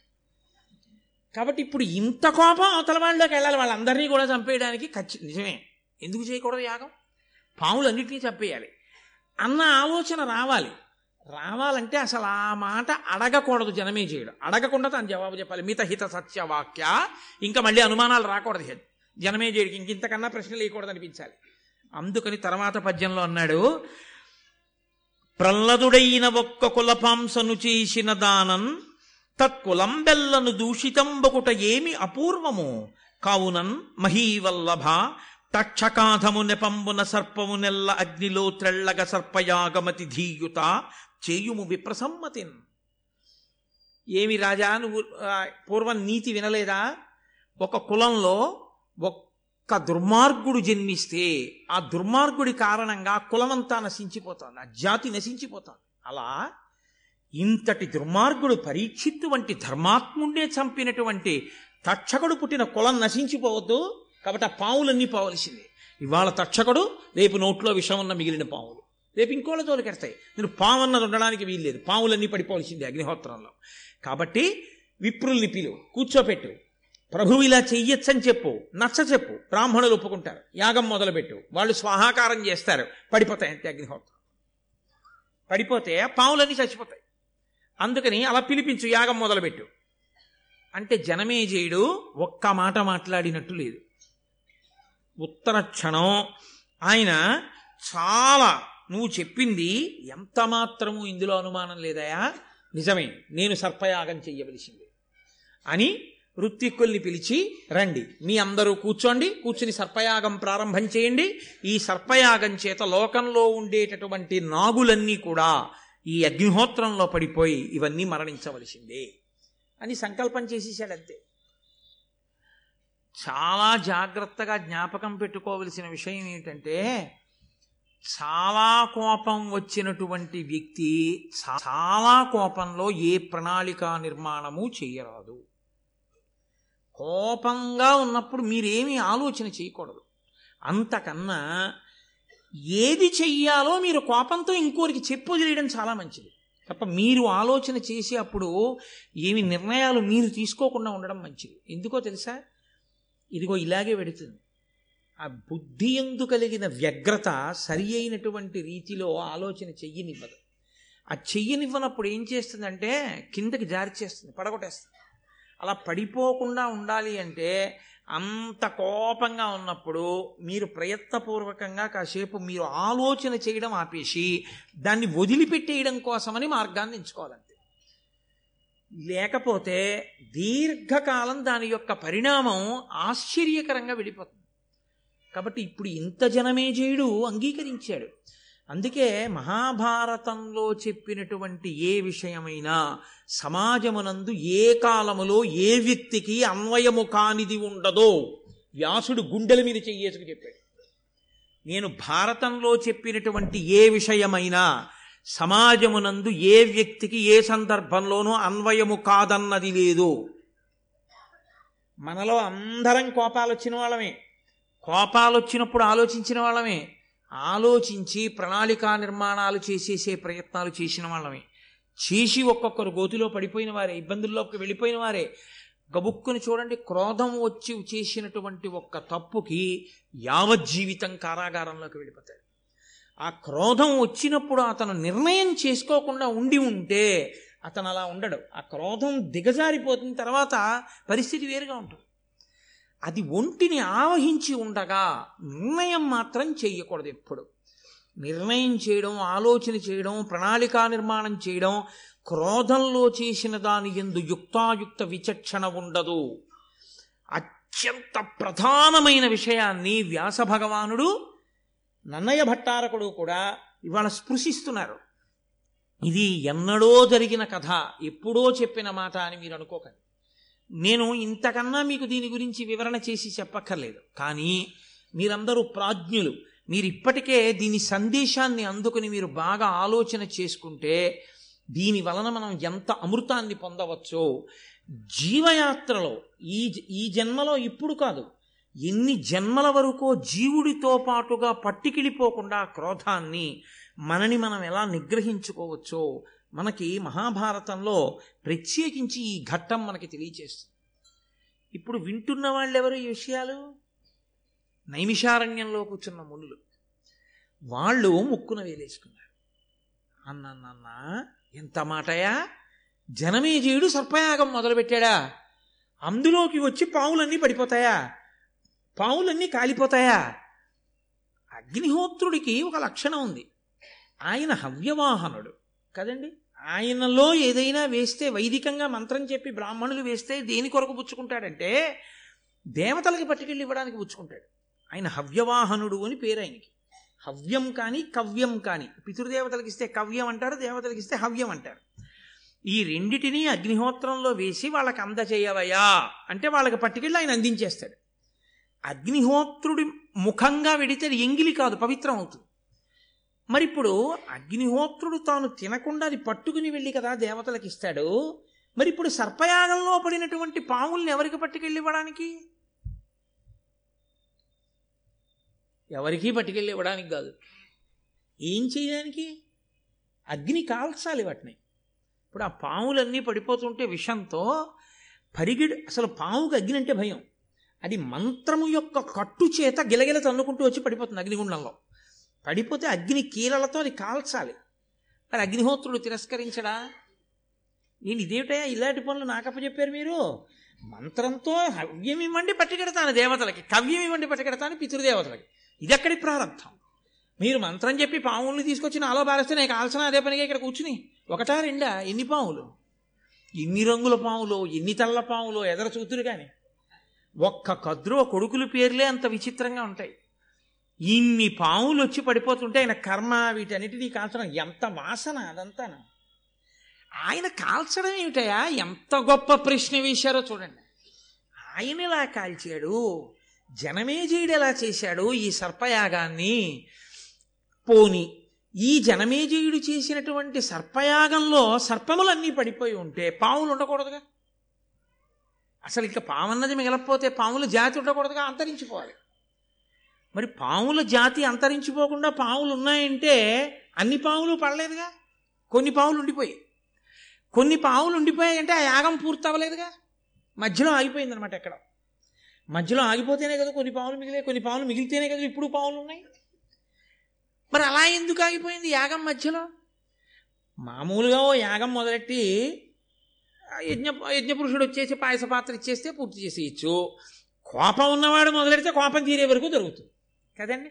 కాబట్టి ఇప్పుడు ఇంత కోపం అవతల వాళ్ళలోకి వెళ్ళాలి. వాళ్ళందరినీ కూడా చంపేయడానికి ఖచ్చి నిజమే. ఎందుకు చేయకూడదు యాగం? పాములన్నింటినీ చంపేయాలి. అన్న ఆలోచన రావాలి. రావాలంటే అసలు ఆ మాట అడగకూడదు జనమే చేయడం. అడగకుండా తను జవాబు చెప్పాలి. మిత హిత సత్య వాక్య ఇంకా మళ్ళీ అనుమానాలు రాకూడదు. జనమే చేయడికి ఇంక ఇంతకన్నా ప్రశ్నలు వేయకూడదు అనిపించాలి. అందుకని తర్వాత పద్యంలో అన్నాడు ప్రహ్లదుడైన ఒక్క కులపాంసను చేసిన దానం తత్కులంబెల్లను దూషితంబకుట ఏమి అపూర్వము. కావునన్ మహీవల్లభ తక్షకాధము నెపంబున సర్పము నెల్ల అగ్నిలో త్రెళ్ళగ సర్పయాగమతి ధీయుత చేయుము విప్రసమ్మతిన్. ఏమి రాజా నువ్వు పూర్వం నీతి వినలేదా? ఒక కులంలో ఒక్క దుర్మార్గుడు జన్మిస్తే ఆ దుర్మార్గుడి కారణంగా కులమంతా నశించిపోతుంది ఆ జాతి నశించిపోతుంది. అలా ఇంతటి దుర్మార్గుడు పరీక్షిత్తు వంటి ధర్మాత్ముండే చంపినటువంటి తక్షకుడు పుట్టిన కులం నశించిపోవద్దు కాబట్టి ఆ పావులన్నీ పోవలసిందే. ఇవాళ తక్షకుడు రేపు నోట్లో విషం ఉన్న మిగిలిన పావులు. రేపు ఇంకోళ్ళ తోలికెడతాయి నేను పావు అన్నది ఉండడానికి వీల్లేదు. పావులన్నీ పడిపోవలసిందే అగ్నిహోత్రంలో. కాబట్టి విప్రుల్ని పిలు కూర్చోపెట్టు. ప్రభువు ఇలా చెయ్యొచ్చని చెప్పు నచ్చ చెప్పు బ్రాహ్మణులు ఒప్పుకుంటారు. యాగం మొదలుపెట్టు. వాళ్ళు స్వాహాకారం చేస్తారు. పడిపోతాయి అంతే అగ్నిహోత్రం. పడిపోతే పావులన్నీ చచ్చిపోతాయి. అందుకని అలా పిలిపించు యాగం మొదలుపెట్టు. అంటే జనమేజయుడు ఒక్క మాట మాట్లాడినట్టు లేదు. ఉత్తర క్షణం ఆయన చాలా నువ్వు చెప్పింది ఎంత మాత్రము ఇందులో అనుమానం లేదయా? నిజమే నేను సర్పయాగం చెయ్యవలసింది అని ఋత్విక్కుల్ని పిలిచి రండి మీ అందరూ కూర్చోండి కూర్చుని సర్పయాగం ప్రారంభం చేయండి. ఈ సర్పయాగం చేత లోకంలో ఉండేటటువంటి నాగులన్నీ కూడా ఈ అగ్నిహోత్రంలో పడిపోయి ఇవన్నీ మరణించవలసిందే. అని సంకల్పం చేసేసాడంతే చాలా జాగ్రత్తగా జ్ఞాపకం పెట్టుకోవలసిన విషయం ఏంటంటే చాలా కోపం వచ్చినటువంటి వ్యక్తి చాలా కోపంలో ఏ ప్రణాళిక నిర్మాణము చేయరాదు. కోపంగా ఉన్నప్పుడు మీరేమీ ఆలోచన చేయకూడదు. అంతకన్నా ఏది చెయ్యాలో మీరు కోపంతో ఇంకోరికి చెప్పు వదిలేయడం చాలా మంచిది. తప్ప మీరు ఆలోచన చేసి అప్పుడు ఏమి నిర్ణయాలు మీరు తీసుకోకుండా ఉండడం మంచిది. ఎందుకో తెలుసా? ఇదిగో ఇలాగే పెడుతుంది. ఆ బుద్ధి ఎందు కలిగిన వ్యగ్రత సరి అయినటువంటి రీతిలో ఆలోచన చెయ్యనివ్వదు. ఆ చెయ్యనివ్వనప్పుడు ఏం చేస్తుందంటే కిందకి జారి చేస్తుంది పడగొట్టేస్తుంది. అలా పడిపోకుండా ఉండాలి అంటే అంత కోపంగా ఉన్నప్పుడు మీరు ప్రయత్నపూర్వకంగా కాసేపు మీరు ఆలోచన చేయడం ఆపేసి దాన్ని వదిలిపెట్టేయడం కోసమని మార్గాన్ని ఎంచుకోవాలంతే. లేకపోతే దీర్ఘకాలం దాని యొక్క పరిణామం ఆశ్చర్యకరంగా వెళ్ళిపోతుంది కాబట్టి ఇప్పుడు ఇంత జనమే చేయుడు అంగీకరించాడు. అందుకే మహాభారతంలో చెప్పినటువంటి ఏ విషయమైనా సమాజమునందు ఏ కాలములో ఏ వ్యక్తికి అన్వయము కానిది ఉండదో వ్యాసుడు గుండెల మీద చెయ్యేసుకు చెప్పాడు. నేను భారతంలో చెప్పినటువంటి ఏ విషయమైనా సమాజమునందు ఏ వ్యక్తికి ఏ సందర్భంలోనూ అన్వయము కాదన్నది లేదు. మనలో అందరం కోపాలు వచ్చిన వాళ్ళమే. కోపాలు వచ్చినప్పుడు ఆలోచించిన వాళ్ళమే. ఆలోచించి ప్రణాళికా నిర్మాణాలు చేసేసే ప్రయత్నాలు చేసిన వాళ్ళమే. చేసి ఒక్కొక్కరు గోతిలో పడిపోయిన వారే ఇబ్బందుల్లోకి వెళ్ళిపోయిన వారే. గబుక్కుని చూడండి క్రోధం వచ్చి చేసినటువంటి ఒక్క తప్పుకి యావజ్జీవితం కారాగారంలోకి వెళ్ళిపోతాడు ఆ క్రోధం వచ్చినప్పుడు అతను నిర్ణయం చేసుకోకుండా ఉండి ఉంటే అతను అలా ఉండడు. ఆ క్రోధం దిగజారిపోతున్న తర్వాత పరిస్థితి వేరుగా ఉంటుంది. అది ఒంటిని ఆవహించి ఉండగా నిర్ణయం మాత్రం చేయకూడదు ఎప్పుడు. నిర్ణయం చేయడం ఆలోచన చేయడం ప్రణాళికా నిర్మాణం చేయడం క్రోధంలో చేసిన దాని ఎందు యుక్తాయుక్త విచక్షణ ఉండదు. అత్యంత ప్రధానమైన విషయాన్ని వ్యాస భగవానుడు నన్నయ్య భట్టారకుడు కూడా ఇవాళ స్పృశిస్తున్నారు. ఇది ఎన్నడో జరిగిన కథ ఎప్పుడో చెప్పిన మాట అని మీరు అనుకోకండి. నేను ఇంతకన్నా మీకు దీని గురించి వివరణ చేసి చెప్పక్కర్లేదు. కానీ మీరందరూ ప్రాజ్ఞులు. మీరు ఇప్పటికే దీని సందేశాన్ని అందుకుని మీరు బాగా ఆలోచన చేసుకుంటే దీని వలన మనం ఎంత అమృతాన్ని పొందవచ్చో జీవయాత్రలో ఈ ఈ జన్మలో ఇప్పుడు కాదు ఎన్ని జన్మల వరకు జీవుడితో పాటుగా పట్టికిడిపోకుండా క్రోధాన్ని మనని మనం ఎలా నిగ్రహించుకోవచ్చో మనకి మహాభారతంలో ప్రత్యేకించి ఈ ఘట్టం మనకి తెలియచేస్తుంది. ఇప్పుడు వింటున్న వాళ్ళు ఎవరు ఈ విషయాలు? నైమిషారణ్యంలో కూర్చున్న మునులు. వాళ్ళు ముక్కున వేలేసుకున్నారు. అన్నన్న ఎంత మాటయా? జనమేజయుడు సర్పయాగం మొదలుపెట్టాడా? అందులోకి వచ్చి పావులన్నీ పడిపోతాయా? పావులన్నీ కాలిపోతాయా? అగ్నిహోత్రుడికి ఒక లక్షణం ఉంది. ఆయన హవ్యవాహనుడు. కదండి? ఆయనలో ఏదైనా వేస్తే వైదికంగా మంత్రం చెప్పి బ్రాహ్మణులు వేస్తే దేని కొరకు పుచ్చుకుంటాడంటే దేవతలకి పట్టుకెళ్ళి ఇవ్వడానికి పుచ్చుకుంటాడు. ఆయన హవ్యవాహనుడు అని పేరు ఆయనకి. హవ్యం కానీ కవ్యం కానీ. పితృదేవతలకి ఇస్తే కవ్యం అంటారు దేవతలకి ఇస్తే హవ్యం అంటారు. ఈ రెండిటినీ అగ్నిహోత్రంలో వేసి వాళ్ళకి అందచేయవయా అంటే వాళ్ళకి పట్టుకెళ్ళి ఆయన అందించేస్తాడు. అగ్నిహోత్రుడి ముఖంగా వెడితే అది ఎంగిలి కాదు పవిత్రం అవుతుంది. మరి ఇప్పుడు అగ్నిహోత్రుడు తాను తినకుండా అది పట్టుకుని వెళ్ళి కదా దేవతలకు ఇస్తాడు. మరి ఇప్పుడు సర్పయాగంలో పడినటువంటి పాముల్ని ఎవరికి పట్టుకెళ్ళివ్వడానికి? ఎవరికీ పట్టుకెళ్ళి ఇవ్వడానికి కాదు. ఏం చేయడానికి? అగ్ని కాల్చాలి వాటిని. ఇప్పుడు ఆ పాములన్నీ పడిపోతుంటే విషంతో పరిగిడు అసలు పాముకు అగ్ని అంటే భయం. అది మంత్రము యొక్క కట్టు చేత గిలగిల తన్నుకుంటూ వచ్చి పడిపోతుంది అగ్నిగుండంలో. పడిపోతే అగ్ని కీలలతో అది కాల్చాలి. మరి అగ్నిహోత్రుడు తిరస్కరించడా? నేను ఇదేమిటయా ఇలాంటి పనులు నాకప్ప చెప్పారు మీరు? మంత్రంతో హవ్యం ఇవ్వండి పట్టుకెడతాను దేవతలకి కవ్యం ఇవ్వండి పట్టుకెడతాను పితృదేవతలకి. ఇది ఎక్కడి ప్రారంభం? మీరు మంత్రం చెప్పి పాముల్ని తీసుకొచ్చి నాలో బారేస్తే నేను కాల్సిన అదే పనిగా ఇక్కడ కూర్చుని? ఒకటా రెండా? ఎన్ని పాములు? ఎన్ని రంగుల పాములు? ఎన్ని తెల్ల పాములు? ఎదర చూతురు కానీ ఒక్క కద్రువ కొడుకుల పేర్లే అంత విచిత్రంగా ఉంటాయి. ఇన్ని పాములు వచ్చి పడిపోతుంటే ఆయన కర్మ వీటన్నిటినీ కాల్చడం ఎంత వాసన అదంతా ఆయన కాల్చడం ఏమిటయా ఎంత గొప్ప ప్రశ్న వేశారో చూడండి. ఆయన ఇలా కాల్చాడు? జనమేజయుడు ఎలా చేశాడు? ఈ సర్పయాగాన్ని పోని ఈ జనమేజయుడు చేసినటువంటి సర్పయాగంలో సర్పములన్నీ పడిపోయి ఉంటే పాములు ఉండకూడదుగా? అసలు ఇక పామన్నది మిగలకపోతే పాములు జాతి ఉండకూడదుగా? అంతరించిపోవాలి. మరి పాముల జాతి అంతరించిపోకుండా పాములు ఉన్నాయంటే అన్ని పాములు పడలేదుగా? కొన్ని పాములు ఉండిపోయి కొన్ని పాములు ఉండిపోయాయంటే ఆ యాగం పూర్తి అవ్వలేదుగా మధ్యలో ఆగిపోయింది అనమాట ఎక్కడ? మధ్యలో ఆగిపోతేనే కదా కొన్ని పాములు మిగిలే కొన్ని పాములు మిగిలితేనే కదా ఇప్పుడు పాములు ఉన్నాయి. మరి అలా ఎందుకు ఆగిపోయింది యాగం మధ్యలో? మామూలుగా ఓ యాగం మొదలెట్టి యజ్ఞ యజ్ఞపురుషుడు వచ్చేసి పాయస పాత్ర ఇచ్చేస్తే పూర్తి చేసేయచ్చు. కోపం ఉన్నవాడు మొదలెడితే కోపం తీరే వరకు జరుగుతుంది. కదండి?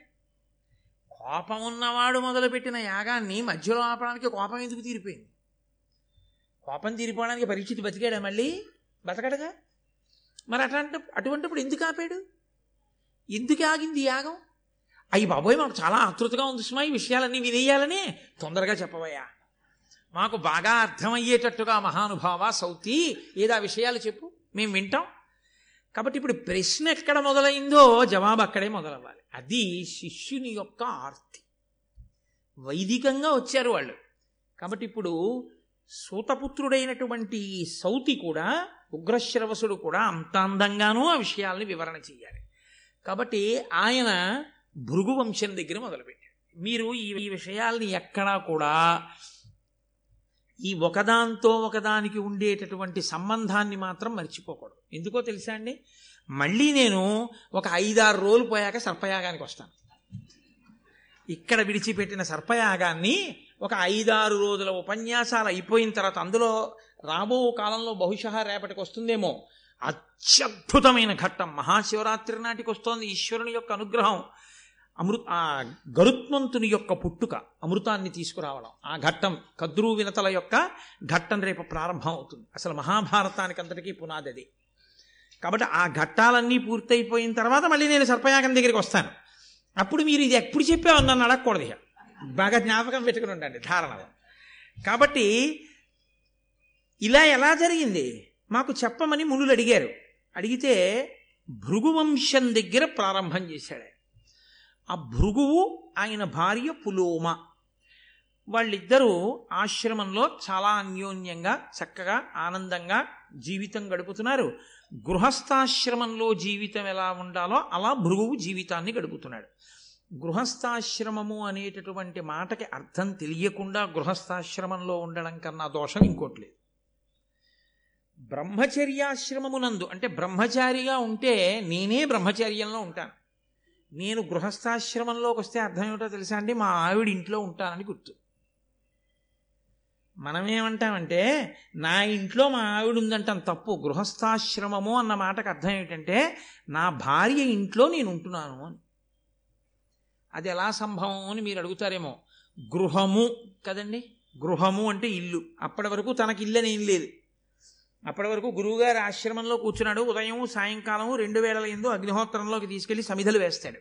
కోపం ఉన్నవాడు మొదలుపెట్టిన యాగాన్ని మధ్యలో ఆపడానికి కోపం ఎందుకు తీరిపోయింది? కోపం తీరిపోవడానికి పరీక్షిత్ బతికాడా మళ్ళీ? బతకడగా? మరి అట్లాంటి అటువంటిప్పుడు ఎందుకు ఆపాడు? ఎందుకు ఆగింది యాగం? అయ్యి బాబోయ్ మాకు చాలా ఆతృతగా ఉంది సుమా ఈ విషయాలన్నీ వినేయాలని తొందరగా చెప్పవయ్యా మాకు బాగా అర్థమయ్యేటట్టుగా మహానుభావ సౌతి ఏదా విషయాలు చెప్పు? మేము వింటాం. కాబట్టి ఇప్పుడు ప్రశ్న ఎక్కడ మొదలైందో జవాబు అక్కడే మొదలవ్వాలి. అది శిష్యుని యొక్క ఆర్తి. వైదికంగా వచ్చారు వాళ్ళు. కాబట్టి ఇప్పుడు సూతపుత్రుడైనటువంటి సౌతి కూడా ఉగ్రశ్రవసుడు కూడా అంత అందంగానూ ఆ విషయాల్ని వివరణ చేయాలి కాబట్టి ఆయన భృగు వంశం దగ్గర మొదలుపెట్టారు మీరు ఈ ఈ విషయాల్ని ఎక్కడా కూడా ఈ ఒకదాంతో ఒకదానికి ఉండేటటువంటి సంబంధాన్ని మాత్రం మర్చిపోకూడదు. ఎందుకో తెలుసా అండి? మళ్ళీ నేను ఒక ఐదారు రోజులు పోయాక సర్పయాగానికి వస్తాను. ఇక్కడ విడిచిపెట్టిన సర్పయాగాన్ని ఒక ఐదారు రోజుల ఉపన్యాసాలు అయిపోయిన తర్వాత అందులో రాబో కాలంలో బహుశా రేపటికి వస్తుందేమో. అత్యద్భుతమైన ఘట్టం. మహాశివరాత్రి నాటికి వస్తోంది ఈశ్వరుని యొక్క అనుగ్రహం. అమృత ఆ గరుత్మంతుని యొక్క పుట్టుక అమృతాన్ని తీసుకురావడం. ఆ ఘట్టం కద్రూ వినతల యొక్క ఘట్టం రేపు ప్రారంభం అవుతుంది. అసలు మహాభారతానికి అంతటికీ పునాది అది. కాబట్టి ఆ ఘట్టాలన్నీ పూర్తయిపోయిన తర్వాత మళ్ళీ నేను సర్పయాగం దగ్గరికి వస్తాను. అప్పుడు మీరు ఇది ఎప్పుడు చెప్పావు నన్ను అడగకూడదు ఇక. బాగా జ్ఞాపకం పెట్టుకుని ఉండండి ధారణలో. కాబట్టి ఇలా ఎలా జరిగింది? మాకు చెప్పమని మునులు అడిగారు. అడిగితే భృగువంశం దగ్గర ప్రారంభం చేశాడు. ఆ భృగువు ఆయన భార్య పులోమ. వాళ్ళిద్దరూ ఆశ్రమంలో చాలా అన్యోన్యంగా చక్కగా ఆనందంగా జీవితం గడుపుతున్నారు. గృహస్థాశ్రమంలో జీవితం ఎలా ఉండాలో అలా భృగువు జీవితాన్ని గడుపుతున్నాడు. గృహస్థాశ్రమము అనేటటువంటి మాటకి అర్థం తెలియకుండా గృహస్థాశ్రమంలో ఉండడం కన్నా దోషం ఇంకోటి లేదు. బ్రహ్మచర్యాశ్రమమునందు అంటే బ్రహ్మచారిగా ఉంటే నేనే బ్రహ్మచర్యంలో ఉంటాను. నేను గృహస్థాశ్రమంలోకి వస్తే అర్థం ఏమిటో తెలుసా అండి? మా ఆవిడ ఇంట్లో ఉంటానని గుర్తు. మనమేమంటామంటే నా ఇంట్లో మా ఆవిడ ఉందంటాం తప్పు గృహస్థాశ్రమము అన్న మాటకు అర్థం ఏమిటంటే నా భార్య ఇంట్లో నేను ఉంటున్నాను అని. అది ఎలా సంభవం అని మీరు అడుగుతారేమో. గృహము కదండి? గృహము అంటే ఇల్లు. అప్పటి వరకు తనకి ఇల్లు అనేం లేదు. అప్పటి వరకు గురువుగారు ఆశ్రమంలో కూర్చున్నాడు. ఉదయం సాయంకాలం రెండు వేళల ఎందు అగ్నిహోత్రంలోకి తీసుకెళ్ళి సమిధలు వేస్తాడు.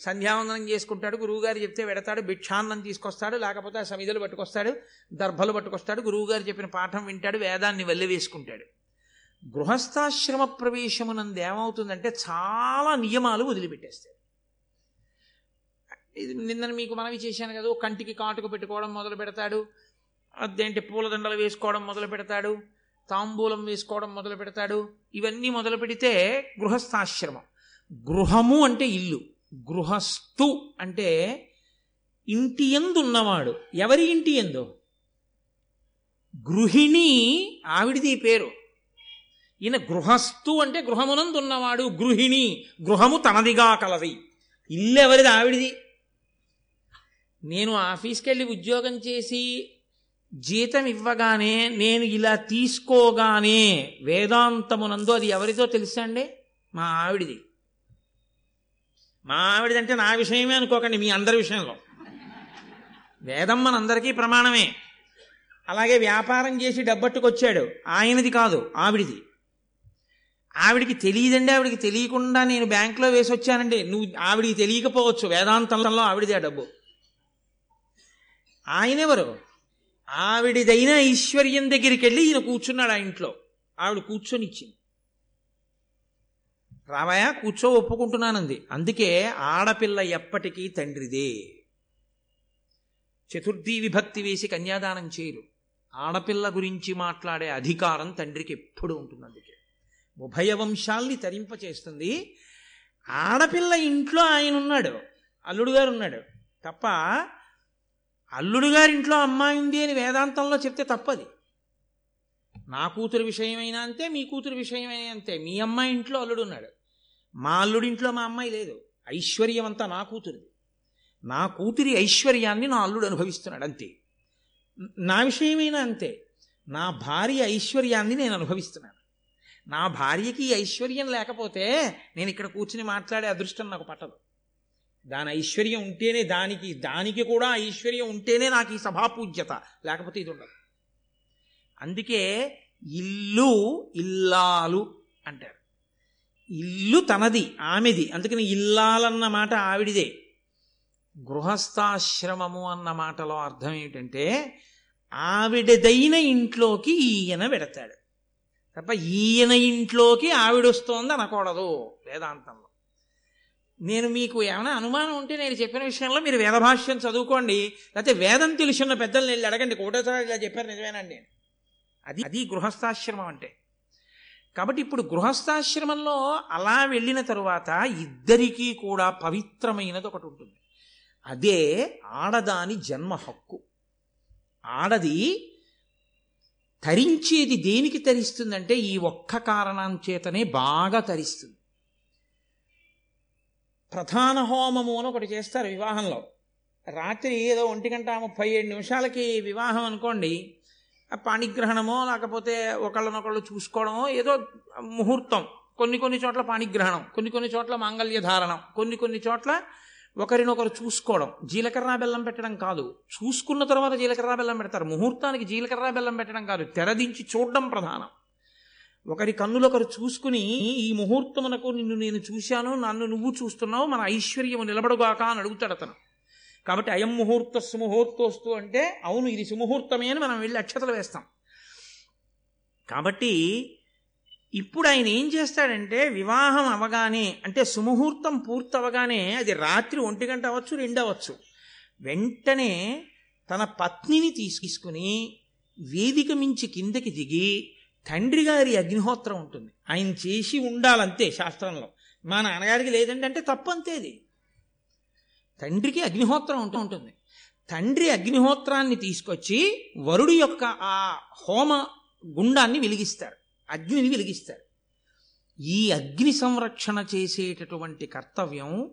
సంధ్యావందనం చేసుకుంటాడు గురువుగారు చెప్తే వెడతాడు భిక్షాన్నం తీసుకొస్తాడు లేకపోతే ఆ పట్టుకొస్తాడు దర్భలు పట్టుకొస్తాడు గురువుగారు చెప్పిన పాఠం వింటాడు వేదాన్ని వల్లి వేసుకుంటాడు. గృహస్థాశ్రమ ప్రవేశమునందు ఏమవుతుందంటే చాలా నియమాలు వదిలిపెట్టేస్తాడు. ఇది నిన్న మీకు మనవి చేశాను కదా ఓ కంటికి కాటుకు పెట్టుకోవడం మొదలు పెడతాడు అదేంటి పూలదండలు వేసుకోవడం మొదలు పెడతాడు తాంబూలం వేసుకోవడం మొదలు పెడతాడు ఇవన్నీ మొదలు పెడితే గృహస్థాశ్రమం. గృహము అంటే ఇల్లు. గృహస్థు అంటే ఇంటి ఎందు ఉన్నవాడు. ఎవరి ఇంటి ఎందు? గృహిణి ఆవిడిది పేరు. ఈయన గృహస్థు అంటే గృహమునందు ఉన్నవాడు గృహిణి. గృహము తనదిగా కలది. ఇల్లు ఎవరిది? ఆవిడిది. నేను ఆఫీస్కి వెళ్ళి ఉద్యోగం చేసి జీతం ఇవ్వగానే నేను ఇలా తీసుకోగానే వేదాంతమునందు అది ఎవరిదో తెలుసా అండి? మా ఆవిడిది. మా ఆవిడదంటే నా విషయమే అనుకోకండి మీ అందరి విషయంలో. వేదం మనందరికీ ప్రమాణమే. అలాగే వ్యాపారం చేసి డబ్బట్టుకొచ్చాడు. ఆయనది కాదు ఆవిడిది. ఆవిడికి తెలియదండి ఆవిడికి తెలియకుండా నేను బ్యాంకులో వేసి వచ్చానండి నువ్వు ఆవిడికి తెలియకపోవచ్చు వేదాంతంలో ఆవిడిది ఆ డబ్బు. ఆయనెవరు? ఆవిడిదైన ఐశ్వర్యం దగ్గరికి వెళ్ళి ఈయన కూర్చున్నాడు ఆ ఇంట్లో. ఆవిడ కూర్చొని రామయ్య కూర్చో ఒప్పుకుంటున్నానంది. అందుకే ఆడపిల్ల ఎప్పటికీ తండ్రిదే. చతుర్థి విభక్తి వేసి కన్యాదానం చేయరు. ఆడపిల్ల గురించి మాట్లాడే అధికారం తండ్రికి ఎప్పుడు ఉంటుంది అందుకే ఉభయ వంశాల్ని తరింపచేస్తుంది ఆడపిల్ల ఇంట్లో ఆయన ఉన్నాడు అల్లుడు గారు ఉన్నాడు తప్ప అల్లుడు గారింట్లో అమ్మాయి ఉంది అని వేదాంతంలో చెప్తే తప్పది. నా కూతురు విషయమైనా అంతే మీ కూతురు విషయమైనా అంతే. మీ అమ్మాయి ఇంట్లో అల్లుడు ఉన్నాడు మా అల్లుడింట్లో మా అమ్మాయి లేదు. ఐశ్వర్యం అంతా నా కూతురిది. నా కూతురి ఐశ్వర్యాన్ని నా అల్లుడు అనుభవిస్తున్నాడు అంతే. నా విషయమైనా అంతే. నా భార్య ఐశ్వర్యాన్ని నేను అనుభవిస్తున్నాను. నా భార్యకి ఐశ్వర్యం లేకపోతే నేను ఇక్కడ కూర్చుని మాట్లాడే అదృష్టం నాకు పట్టదు. దాని ఐశ్వర్యం ఉంటేనే దానికి దానికి కూడా ఐశ్వర్యం ఉంటేనే నాకు ఈ సభాపూజ్యత. లేకపోతే ఇది ఉండదు. అందుకే ఇల్లు ఇల్లాలు అంటారు. ఇల్లు తనది ఆమెది. అందుకని ఇల్లాలన్న మాట ఆవిడిదే. గృహస్థాశ్రమము అన్న మాటలో అర్థం ఏమిటంటే ఆవిడదైన ఇంట్లోకి ఈయన పెడతాడు తప్ప ఈయన ఇంట్లోకి ఆవిడొస్తోంది అనకూడదు వేదాంతంలో. నేను మీకు ఏమైనా అనుమానం ఉంటే నేను చెప్పిన విషయంలో మీరు వేదభాష్యం చదువుకోండి. లేకపోతే వేదం తెలుసున్న పెద్దలు వెళ్ళి అడగండి. కోటేశ్వర ఇలా చెప్పారు నిజమేనండి. అది అది గృహస్థాశ్రమం అంటే. కాబట్టి ఇప్పుడు గృహస్థాశ్రమంలో అలా వెళ్ళిన తరువాత ఇద్దరికీ కూడా పవిత్రమైనది ఒకటి ఉంటుంది. అదే ఆడదాని జన్మ హక్కు. ఆడది తరించేది దేనికి తరిస్తుందంటే ఈ ఒక్క కారణం చేతనే బాగా తరిస్తుంది. ప్రధాన హోమము అని ఒకటి చేస్తారు వివాహంలో. రాత్రి ఏదో ఒంటి గంట ముప్పై ఏడు నిమిషాలకి వివాహం అనుకోండి పాణిగ్రహణమో లేకపోతే ఒకళ్ళనొకళ్ళు చూసుకోవడమో ఏదో ముహూర్తం. కొన్ని కొన్ని చోట్ల పాణిగ్రహణం కొన్ని కొన్ని చోట్ల మాంగళ్య ధారణం కొన్ని కొన్ని చోట్ల ఒకరినొకరు చూసుకోవడం. జీలకర్ర బెల్లం పెట్టడం కాదు. చూసుకున్న తర్వాత జీలకర్ర బెల్లం పెడతారు. ముహూర్తానికి జీలకర్ర బెల్లం పెట్టడం కాదు. తెరదించి చూడడం ప్రధానం. ఒకరి కన్నులొకరు చూసుకుని ఈ ముహూర్తమునకు నిన్ను నేను చూశాను నన్ను నువ్వు చూస్తున్నావు మన ఐశ్వర్యము నిలబడుగాక అని అడుగుతాడు అతను. కాబట్టి అయం ముహూర్త సుముహూర్తోస్తు అంటే అవును ఇది సుముహూర్తమే అని మనం వెళ్ళి అక్షతలు వేస్తాం. కాబట్టి ఇప్పుడు ఆయన ఏం చేస్తాడంటే వివాహం అవగానే అంటే సుముహూర్తం పూర్తవగానే అది రాత్రి ఒంటి గంట అవ్వచ్చు రెండు అవ్వచ్చు. వెంటనే తన పత్నిని తీసుకుని వేదిక మించి కిందకి దిగి తండ్రి గారి అగ్నిహోత్రం ఉంటుంది. ఆయన చేసి ఉండాలంతే శాస్త్రంలో. మా నాన్నగారికి లేదంటే అంటే తప్పంతేది తండ్రికి అగ్నిహోత్రం ఉంటూ ఉంటుంది. తండ్రి అగ్నిహోత్రాన్ని తీసుకొచ్చి వరుడు యొక్క ఆ హోమ గుండాన్ని వెలిగిస్తారు. అగ్నిని వెలిగిస్తారు. ఈ అగ్ని సంరక్షణ చేసేటటువంటి కర్తవ్యం